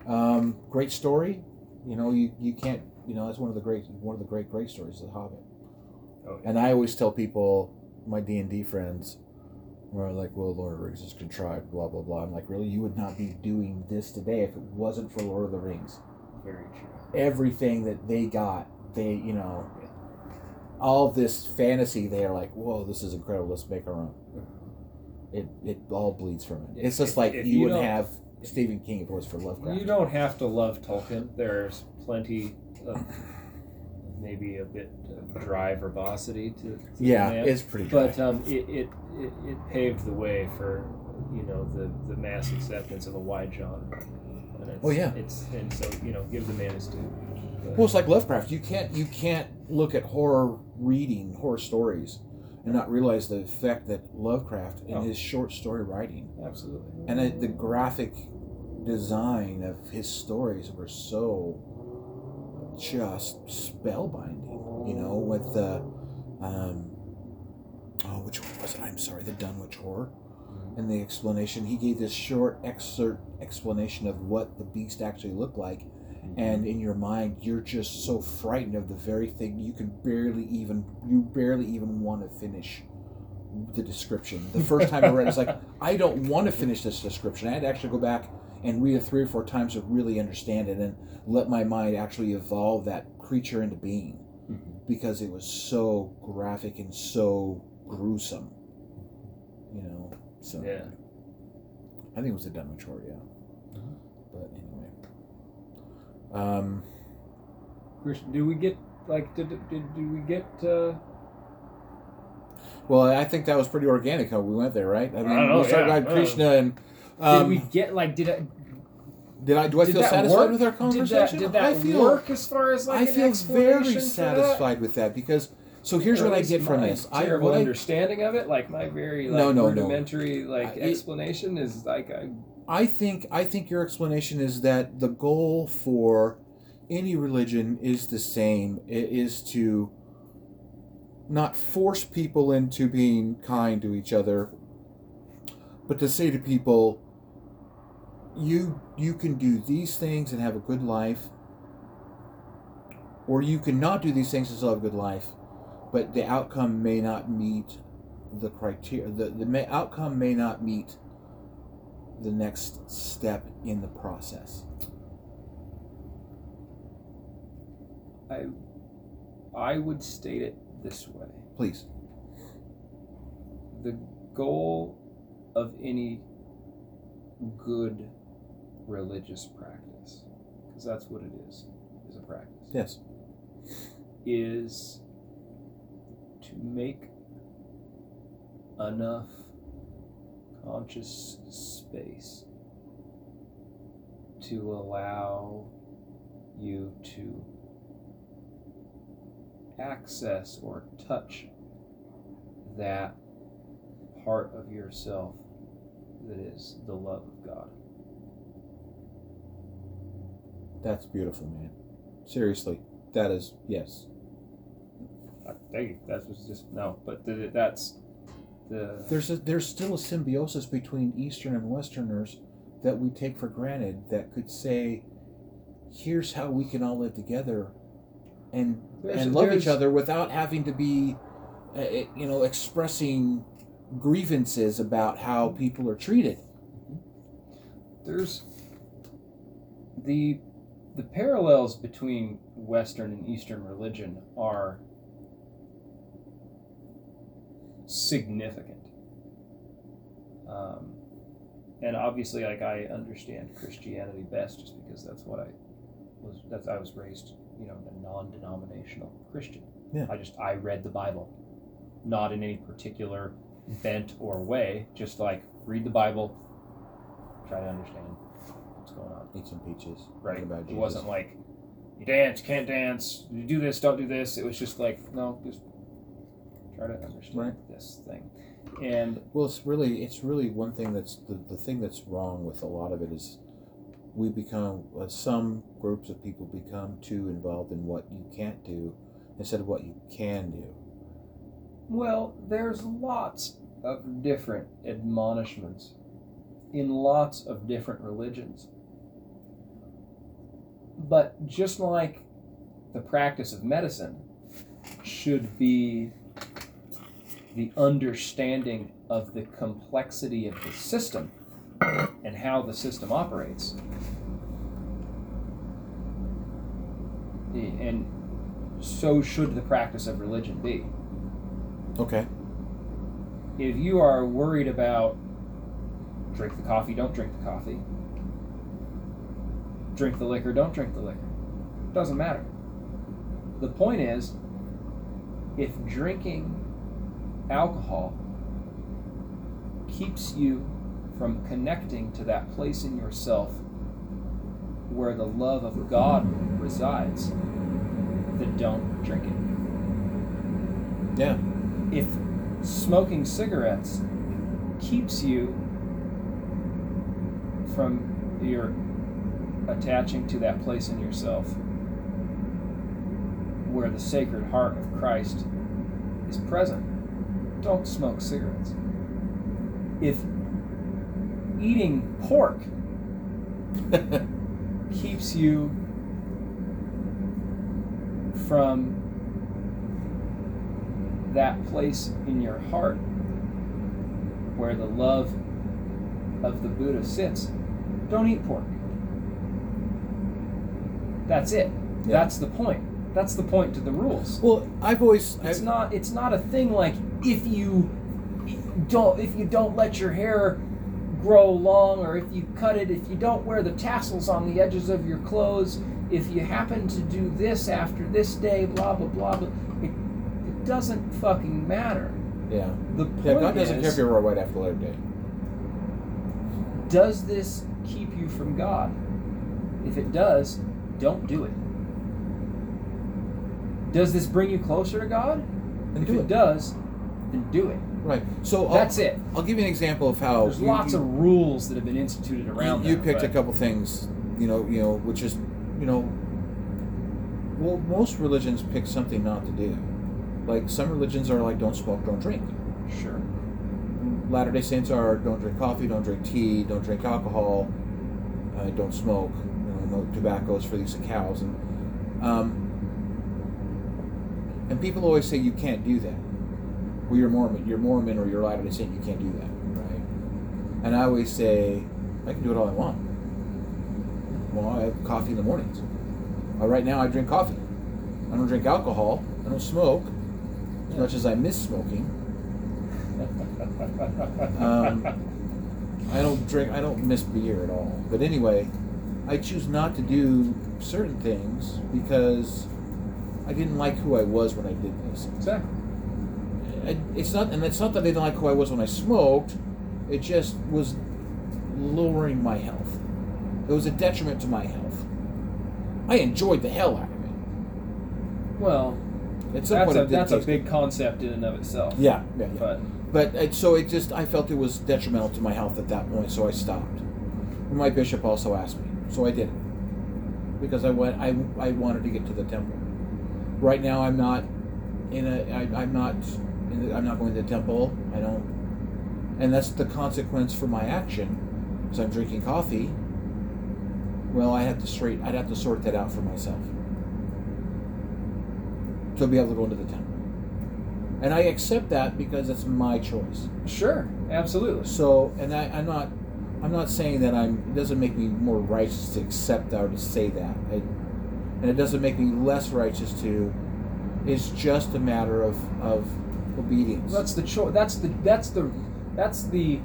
Um, great story. You know, you, you can't. You know, that's one of the great one of the great great stories of the Hobbit. Oh, yeah. And I always tell people, my D and D friends, were like, "Well, Lord of the Rings is contrived." Blah blah blah. I'm like, really? You would not be doing this today if it wasn't for Lord of the Rings. Very true. Everything that they got, they you know, all this fantasy. They are like, "Whoa, this is incredible. Let's make our own." It it all bleeds from it. It's just if- like if you, you would have Stephen King of course for Lovecraft. You don't have to love Tolkien. There's plenty of maybe a bit of dry verbosity to, to yeah, it's pretty. Dry. but um, it, it, it, it paved the way for you know the, the mass acceptance of a wide genre. And it's, Oh, yeah. it's and so you know give the man his due. But- Well, it's like Lovecraft. You can't you can't look at horror reading, horror stories, and not realize the effect that Lovecraft in Oh. his short story writing absolutely. and uh, the graphic design of his stories were so just spellbinding. You know, with the um, oh, which one was it? I'm sorry, the Dunwich Horror. And the explanation. He gave this short excerpt explanation of what the beast actually looked like, and in your mind you're just so frightened of the very thing you can barely even you barely even want to finish the description. The first time i read it's like (laughs) i don't want to finish this description. I had to actually go back and read it three or four times to really understand it and let my mind actually evolve that creature into being. Mhm. because it was so graphic and so gruesome. You know so Yeah. i think it was a Dunwich Horror, yeah Mhm. but anyway um Christian, do we get like did did, did we get? Uh, Well, I think that was pretty organic how we went there, right? I mean, I know, we started yeah, uh, Krishna and did we um, get like did I? Did I do I feel satisfied work? with our Did conversation? that, did that I feel work as far as like I feel very satisfied with that because so here's what I get from this. I terrible what I, understanding of it, like my very like No, no, no. rudimentary like I- explanation is like a, I think I think your explanation is that the goal for any religion is the same. It is to not force people into being kind to each other, but to say to people, you you can do these things and have a good life, or you can not do these things and still have a good life, but the outcome may not meet the criteria. The the may, outcome may not meet the next step in the process. I I would state it this way. Please. The goal of any good religious practice, because that's what it is, is a practice, Yes. is to make enough conscious space to allow you to access or touch that part of yourself that is the love of God. That's beautiful, man. Seriously. That is yes. I think that's what's just no, but th- that's the There's a there's still a symbiosis between Eastern and Westerners that we take for granted that could say, here's how we can all live together and There's- and love each other without having to be uh, uh, you know expressing grievances about how people are treated. there's the the parallels between Western and Eastern religion are significant. Um, and obviously, like I understand Christianity best, just because that's what I was. That's I was raised, you know, a non-denominational Christian. Yeah. I just I read the Bible, not in any particular bent or way. Just like read the Bible, try to understand what's going on. Eat some peaches. Right. About It wasn't like you dance, can't dance, you do this, don't do this. It was just like no, just try to understand Right. this thing. And Well, it's really it's really one thing that's the, the thing that's wrong with a lot of it is we become uh, some groups of people become too involved in what you can't do instead of what you can do. well, there's lots of different admonishments in lots of different religions. But just like the practice of medicine should be the understanding of the complexity of the system and how the system operates. Eh, and so should the practice of religion be. Okay. If you are worried about drink the coffee, don't drink the coffee, drink the liquor, don't drink the liquor, doesn't matter. The point is, if drinking alcohol keeps you from connecting to that place in yourself where the love of God resides, then don't drink it. Yeah. If smoking cigarettes keeps you from your attaching to that place in yourself where the sacred heart of Christ is present, don't smoke cigarettes. If eating pork (laughs) keeps you from that place in your heart where the love of the Buddha sits, don't eat pork. That's it. Yeah. That's the point. That's the point to the rules. well, I've always It's I've, not it's not a thing like if you don't if you don't let your hair grow long or if you cut it, if you don't wear the tassels on the edges of your clothes, if you happen to do this after this day, blah blah blah blah. It, it doesn't fucking matter. yeah. The point Yeah, God doesn't is, care if you're a white after Labor Day. does this keep you from God? If it does, don't do it. Does this bring you closer to God? and if do it, it. does, then do it. Right. So I'll- That's it. I'll give you an example of how There's you- lots you- of rules that have been instituted around you, you that, picked a couple things, you know, you know, which is, you know, well, most religions pick something not to do. Like some religions are like don't smoke, don't drink. Sure. Latter Day Saints are don't drink coffee, don't drink tea, don't drink alcohol, uh, don't smoke, you know, no tobaccos for these cows, and um, and people always say you can't do that. Well, you're Mormon, you're Mormon, or you're Latter Day Saint, you can't do that, right? And I always say I can do it all I want. Well, I have coffee in the mornings. Right now, I drink coffee. I don't drink alcohol. I don't smoke, as much as I miss smoking. (laughs) Um, I don't drink. I don't miss beer at all. But anyway, I choose not to do certain things because I didn't like who I was when I did things. exactly. And It's not, and it's not that I didn't like who I was when I smoked. It just was lowering my health. It was a detriment to my health. I enjoyed the hell out of it. Well, At some that's point, a that's a big concept in and of itself. Yeah, yeah, yeah. But But it, so it just, I felt it was detrimental to my health at that point, so I stopped. My bishop also asked me, so I did it because I went. I, I wanted to get to the temple. Right now, I'm not in a. I, I'm not. I'm not going to the temple. I don't. And that's the consequence for my action. Because I'm drinking coffee. Well, I have to straight. I'd have to sort that out for myself to be able to go into the temple. And I accept that because it's my choice. sure, absolutely. So, and I, I'm not, I'm not saying that I'm. It doesn't make me more righteous to accept that or to say that, it, and it doesn't make me less righteous to. It's just a matter of of obedience. That's the cho- That's the that's the that's the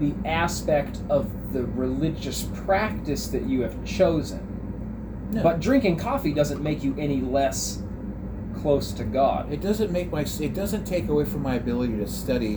the aspect of the religious practice that you have chosen. No. But drinking coffee doesn't make you any less close to God. it doesn't make my. It doesn't take away from my ability to study.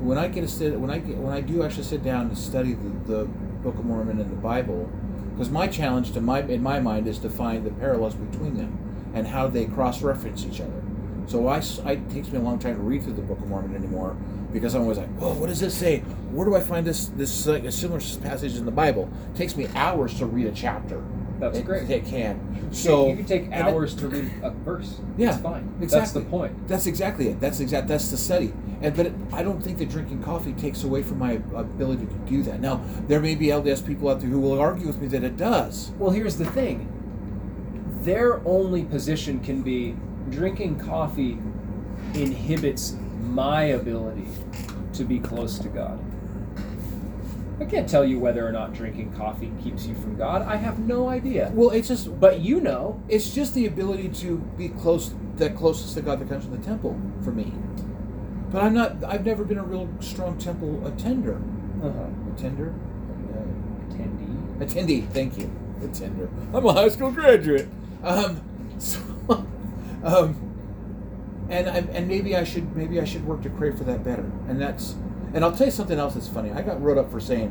When I get a sit when I get when I do actually sit down to study the, the Book of Mormon and the Bible, because my challenge to my in my mind is to find the parallels between them and how they cross reference each other. So I, it takes me a long time to read through the Book of Mormon anymore because I'm always like, oh, what does this say? Where do I find this this uh, similar passage in the Bible? It takes me hours to read a chapter. That's it, great. It can. So you can take and it- hours to read a verse. Yeah, That's fine. That's the point. That's exactly it. That's exact. That's the study. And but it, I don't think that drinking coffee takes away from my ability to do that. Now there may be LDS people out there who will argue with me that it does. Well, here's the thing. Their only position can be drinking coffee inhibits my ability to be close to God. I can't tell you whether or not drinking coffee keeps you from God. I have no idea. Well, it's just But you know. it's just the ability to be close, the closest to God that comes from the temple for me. But I'm not. I've never been a real strong temple attender. Uh-huh. Attender. Uh, Attendee. attendee. Thank you. Attender. I'm a high school graduate. Um, so, um, and I, and maybe I should maybe I should work to crave for that better. And that's and I'll tell you something else that's funny. I got wrote up for saying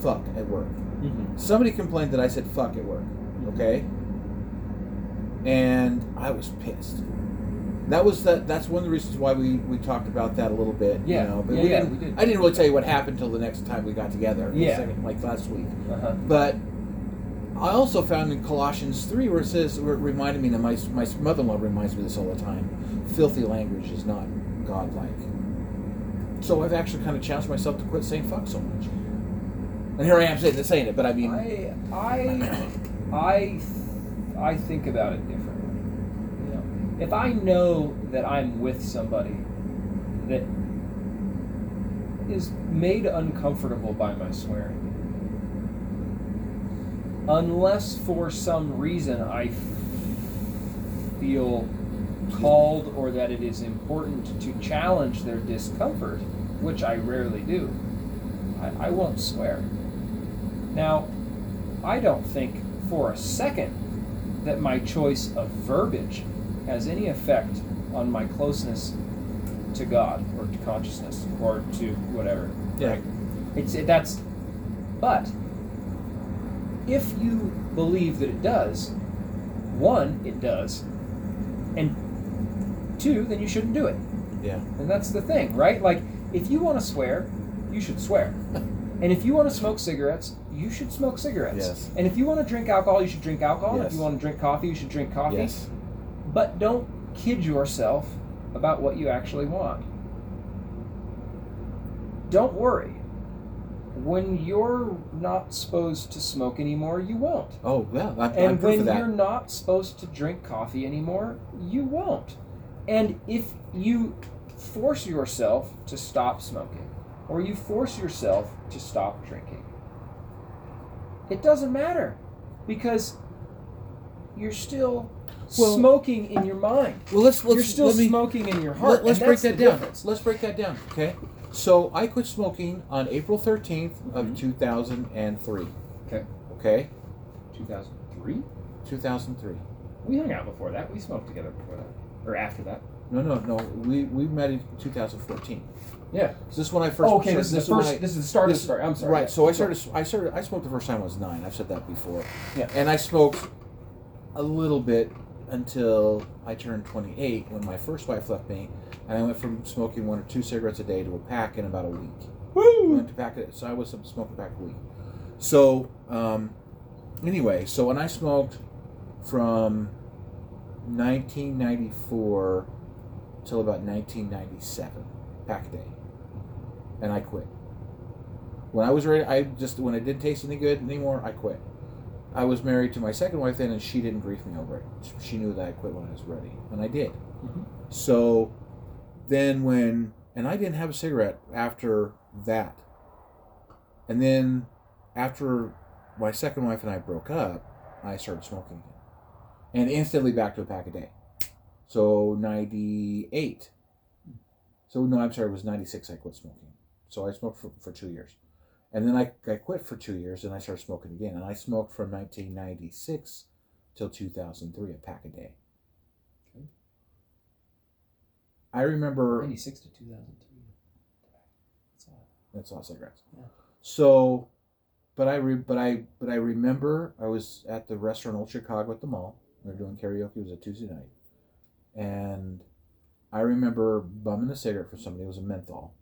fuck at work. Mm-hmm. Somebody complained that I said fuck at work. Okay. And I was pissed. That was that. That's one of the reasons why we, we talked about that a little bit. Yeah. You know, but Yeah, we yeah, didn't, we did. I didn't really tell you what happened until the next time we got together. Yeah. second- like last week. Uh-huh. But I also found in Colossians 3 where it says, where it reminded me that my, my mother in law reminds me this all the time filthy language is not godlike. So I've actually kind of challenged myself to quit saying fuck so much. And here I am saying, saying it, but I mean, I I I I think about it differently. You know, if I know that I'm with somebody that is made uncomfortable by my swearing, unless for some reason I feel called or that it is important to challenge their discomfort, which I rarely do, I, I won't swear. Now, I don't think for a second that my choice of verbiage has any effect on my closeness to God or to consciousness or to whatever. Yeah. Right? It's it, that's but if you believe that it does, one, it does, and two, then you shouldn't do it. Yeah. And that's the thing, right? Like, if you want to swear, you should swear. (laughs) and if you want to smoke cigarettes, you should smoke cigarettes. Yes. And if you want to drink alcohol, you should drink alcohol. And Yes. if you want to drink coffee, you should drink coffee. Yes. But don't kid yourself about what you actually want. Don't worry. When you're not supposed to smoke anymore, you won't. Oh yeah. I'm, I'm And when of that. you're not supposed to drink coffee anymore, you won't. And if you force yourself to stop smoking, or you force yourself to stop drinking, it doesn't matter because you're still Well- smoking in your mind. Well, let's let's you're still let me, smoking in your heart. Let, us and break that's that the down. difference. Let's break that down. Okay. So I quit smoking on April 13th of Mhm. 2003. Okay. Okay. 2003? 2003. We hung out before that. We smoked together before that. Or after that. No, no, no. We we met in 2014. Yeah. So this is when I first. Oh, okay, started- this is the first. I- this is the start of this- the story. I'm sorry. Right. So I started. I started. I smoked the first time I was nine. I've said that before. Yeah. And I smoked a little bit until I turned 28 when my first wife left me, and I went from smoking one or two cigarettes a day to a pack in about a week. I Woo! went to pack it. So I was smoking a pack a week. So um, anyway, so when I smoked from 1994 till about 1997, pack a day, and I quit. When I was ready, I just when it didn't taste any good anymore, I quit. I was married to my second wife then, and she didn't grief me over it. She knew that I quit when I was ready, and I did. Mhm. So then when and I didn't have a cigarette after that. And then after my second wife and I broke up, I started smoking again. And instantly back to a pack a day. So 98. So no, I'm sorry, it was 96 I quit smoking. So I smoked for, for two years. And then I, I quit for two years and I started smoking again. And I smoked from 1996 till 2003, a pack a day. Okay. I remember 96 to 2003. That's all. That's all cigarettes. Yeah. So, but I re, but I but I remember I was at the restaurant Old Chicago at the mall. We were doing karaoke. It was a Tuesday night, and I remember bumming a cigarette for somebody. It was a menthol.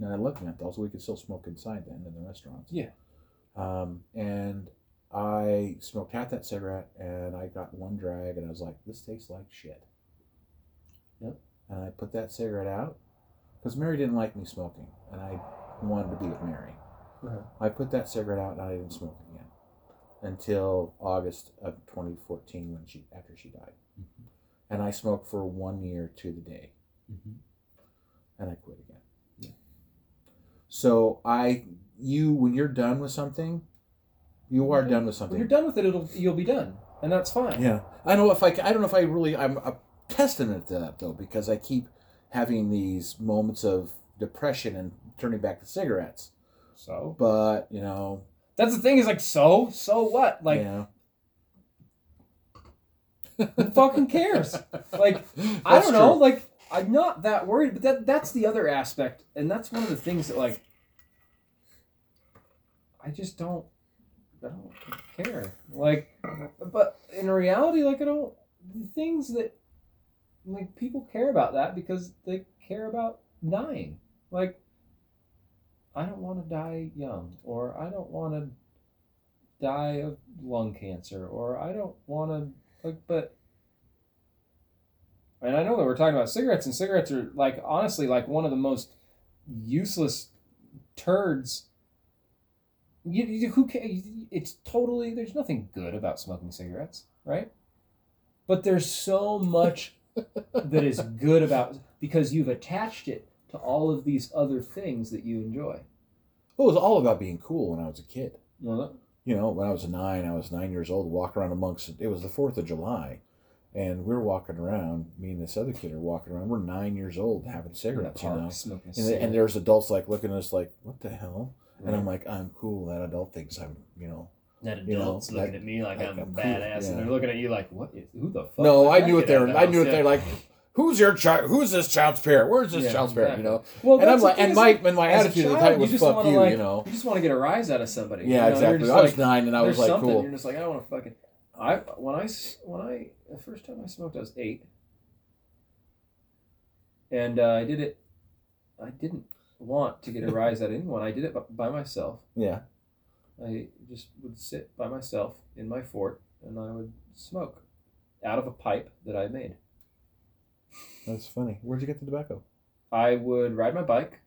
And I menthol, so we could still smoke inside then in the restaurants. Yeah. Um, and I smoked half that cigarette, and I got one drag, and I was like, "This tastes like shit." Yep. And I put that cigarette out because Mary didn't like me smoking, and I wanted to be with Mary. Uh-huh. I put that cigarette out, and I didn't smoke again until August of 2014 when she after she died, Mhm. and I smoked for one year to the day, Mhm. and I quit again. Yeah. So I, you, when you're done with something, you are done with When something. you're done with it, it'll you'll be done, and that's fine. Yeah, I know if I. I don't know if I really. I'm a testament to that though, because I keep having these moments of depression and turning back to cigarettes. So But you know, that's the thing. Is like so so what? Like know. who fucking cares? (laughs) Like I don't know. true. Like I'm not that worried, but that that's the other aspect, and that's one of the things that like I just don't I don't care. Like, but in reality, like I don't the things that like people care about that because they care about dying. Like I don't want to die young, or I don't want to die of lung cancer, or I don't want to like, but. And I know that we're talking about cigarettes, and cigarettes are like honestly like one of the most useless turds. You, you who ca It's totally there's nothing good about smoking cigarettes, right? But there's so much that is (laughs) good about because you've attached it to all of these other things that you enjoy. Well, it was all about being cool when I was a kid. Well, You know, when I was nine, I was nine years old, walk around amongst. It was the Fourth of July, and we are walking around. Me and this other kid are walking around. We're nine years old, having cigarettes. You know, smoking and, and there's adults like looking at us like, "What the hell?" And I'm like, "I'm cool." That adult thinks I'm, you know. that you know, adults looking like- at me like, like I'm, I'm cool, badass, yeah. and they're looking at you like, what? Is, who the fuck? no, I knew what they have were. I knew what they're like. who's your child? Who's this child's parent? Where's this Yeah, child's parent? You know. Well, and I'm like, and my and my attitude at the time was fuck you. like- you know. You just want to get a rise out of somebody. Yeah, you know? Exactly. I was like, nine, and I was like, something, cool. You're just like, I don't want to fucking. I when I when I the first time I smoked, I was eight, and uh, I did it. I didn't want to get a rise out of anyone. I did it by myself. Yeah. I just would sit by myself in my fort, and I would smoke out of a pipe that I made. That's funny. Where'd you get the tobacco? I would ride my bike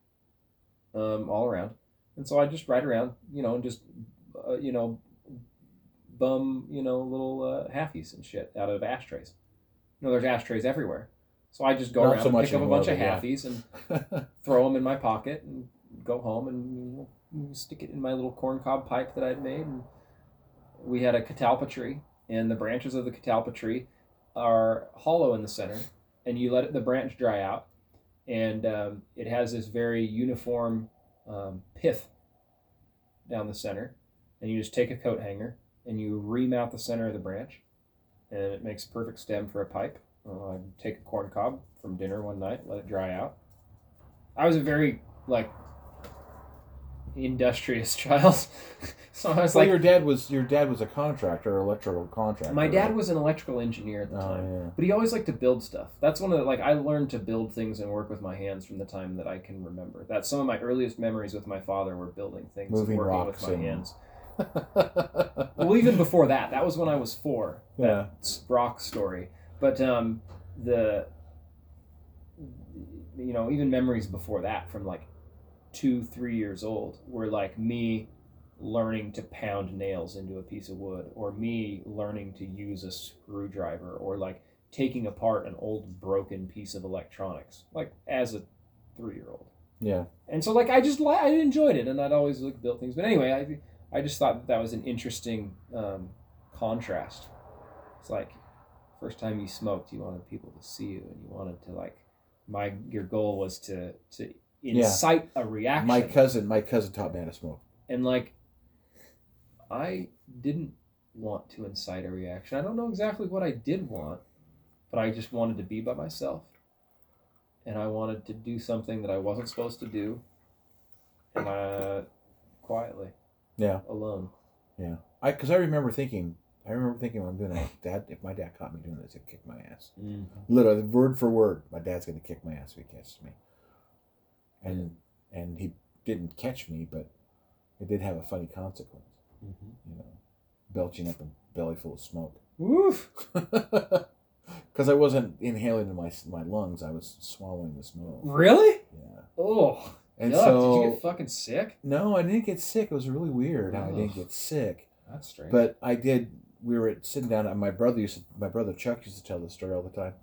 um, all around. And so I just ride around, you know, and just, uh, you know, bum, you know, little uh, halfies and shit out of ashtrays. You know, there's ashtrays everywhere. So I just go Not around so and pick up a bunch of yeah. halfies and (laughs) throw them in my pocket and go home and you know, stick it in my little corncob pipe that I'd made. And we had a catalpa tree, and the branches of the catalpa tree are hollow in the center, and you let it, the branch dry out, and um, it has this very uniform um, pith down the center, and you just take a coat hanger and you remount the center of the branch, and it makes a perfect stem for a pipe. Uh, I'd take a corn cob from dinner one night, let it dry out. I was a very like industrious (laughs) child, so I was well, like, your dad was your dad was a contractor, electrical contractor. my dad right? was an electrical engineer at the Oh time. yeah. But he always liked to build stuff. That's one of the, like I learned to build things and work with my hands from the time that I can remember. That's some of my earliest memories with my father were building things, and Moving working rocks with my and- hands. (laughs) Well, even before that, that was when I was four. yeah. That rock story. But um, the you know even memories before that from like two three years old were like me learning to pound nails into a piece of wood or me learning to use a screwdriver or like taking apart an old broken piece of electronics like as a three year old Yeah. and so like i just i enjoyed it and i'd always like build things but anyway i i just thought that, that was an interesting um, contrast. It's like first time you smoked you wanted people to see you and you wanted to like my your goal was to to Yeah. incite a reaction. My cousin, my cousin taught me how to smoke. and like i didn't want to incite a reaction. I don't know exactly what i did want but i just wanted to be by myself. And i wanted to do something that i wasn't supposed to do and uh quietly Yeah. alone Yeah. I because I remember thinking, I remember thinking when I'm doing that, Dad, if my dad caught me doing this, he'd kick my ass. Mm-hmm. Literally, word for word, my dad's gonna kick my ass if he catches me. And and he didn't catch me, but it did have a funny consequence. Mm-hmm. You know, belching up a belly full of smoke. Woof. (laughs) Because I wasn't inhaling in my my lungs, I was swallowing the smoke. really Yeah. oh And yuck, so did you get fucking sick no, I didn't get sick. It was really weird I didn't get sick. that's strange But I did. We were sitting down. and My brother used to, my brother Chuck used to tell this story all the time.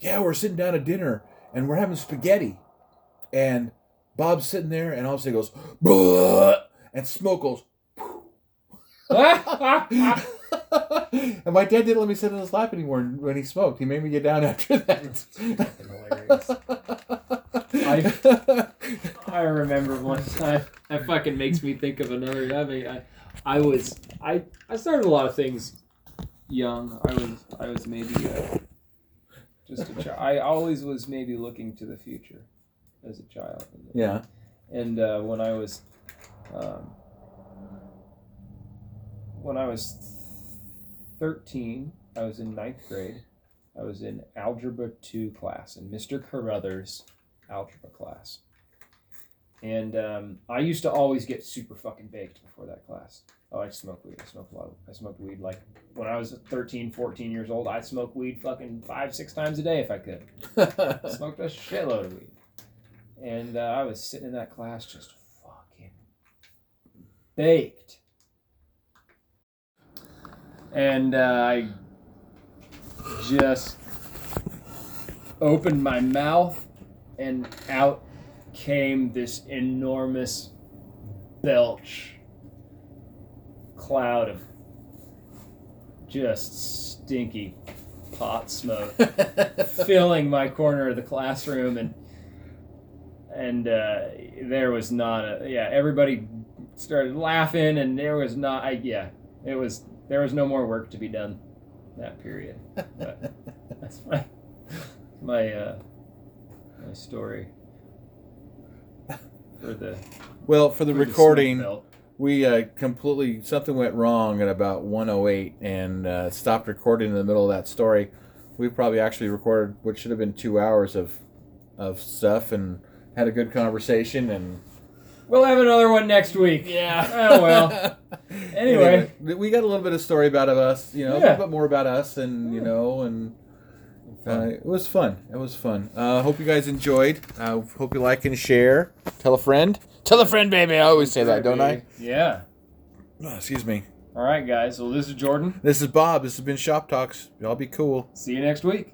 Yeah, we're sitting down at dinner and we're having spaghetti, and Bob's sitting there, and all of a sudden goes, "Bleh," and smoke goes. (laughs) and my dad didn't let me sit in his lap anymore when he smoked. He made me get down after that. (laughs) hilarious. I remember one time. That fucking makes me think of another. I mean, I, I was I I started a lot of things young. I was I was maybe uh, just a child. I always was maybe looking to the future as a child. yeah. And uh, when I was um, when I was thirteen, I was in ninth grade. I was in algebra two class and Mr. Carruthers' algebra class. And um, I used to always get super fucking baked before that class. Oh, I smoked weed. I smoked a lot. Of, I smoked weed like when I was 13, 14 years old. I'd smoke weed fucking five, six times a day if I could. (laughs) Smoked a shitload of weed. And uh, I was sitting in that class just fucking baked. And uh, I just opened my mouth, and out came this enormous belch cloud of just stinky pot smoke (laughs) filling my corner of the classroom and and uh, there was not a yeah everybody started laughing and there was not I yeah it was there was no more work to be done that period. (laughs) But that's fine my uh, my story for the Well, for the for the recording, smoke we uh, completely something went wrong at about 108 and uh, stopped recording in the middle of that story. We probably actually recorded what should have been two hours of of stuff and had a good conversation and We'll have another one next week. yeah. (laughs) Oh, well. (laughs) Anyway. we got a little bit of story about us, you know, a little bit more about us, and you know, and uh, it was fun. It was fun. Uh, hope you guys enjoyed. Uh, hope you like and share. Tell a friend. Tell a friend, baby. I always say that, don't I? Yeah. Oh, excuse me. All right, guys. Well, this is Jordan. This is Bob. This has been Shop Talks. Y'all be cool. See you next week.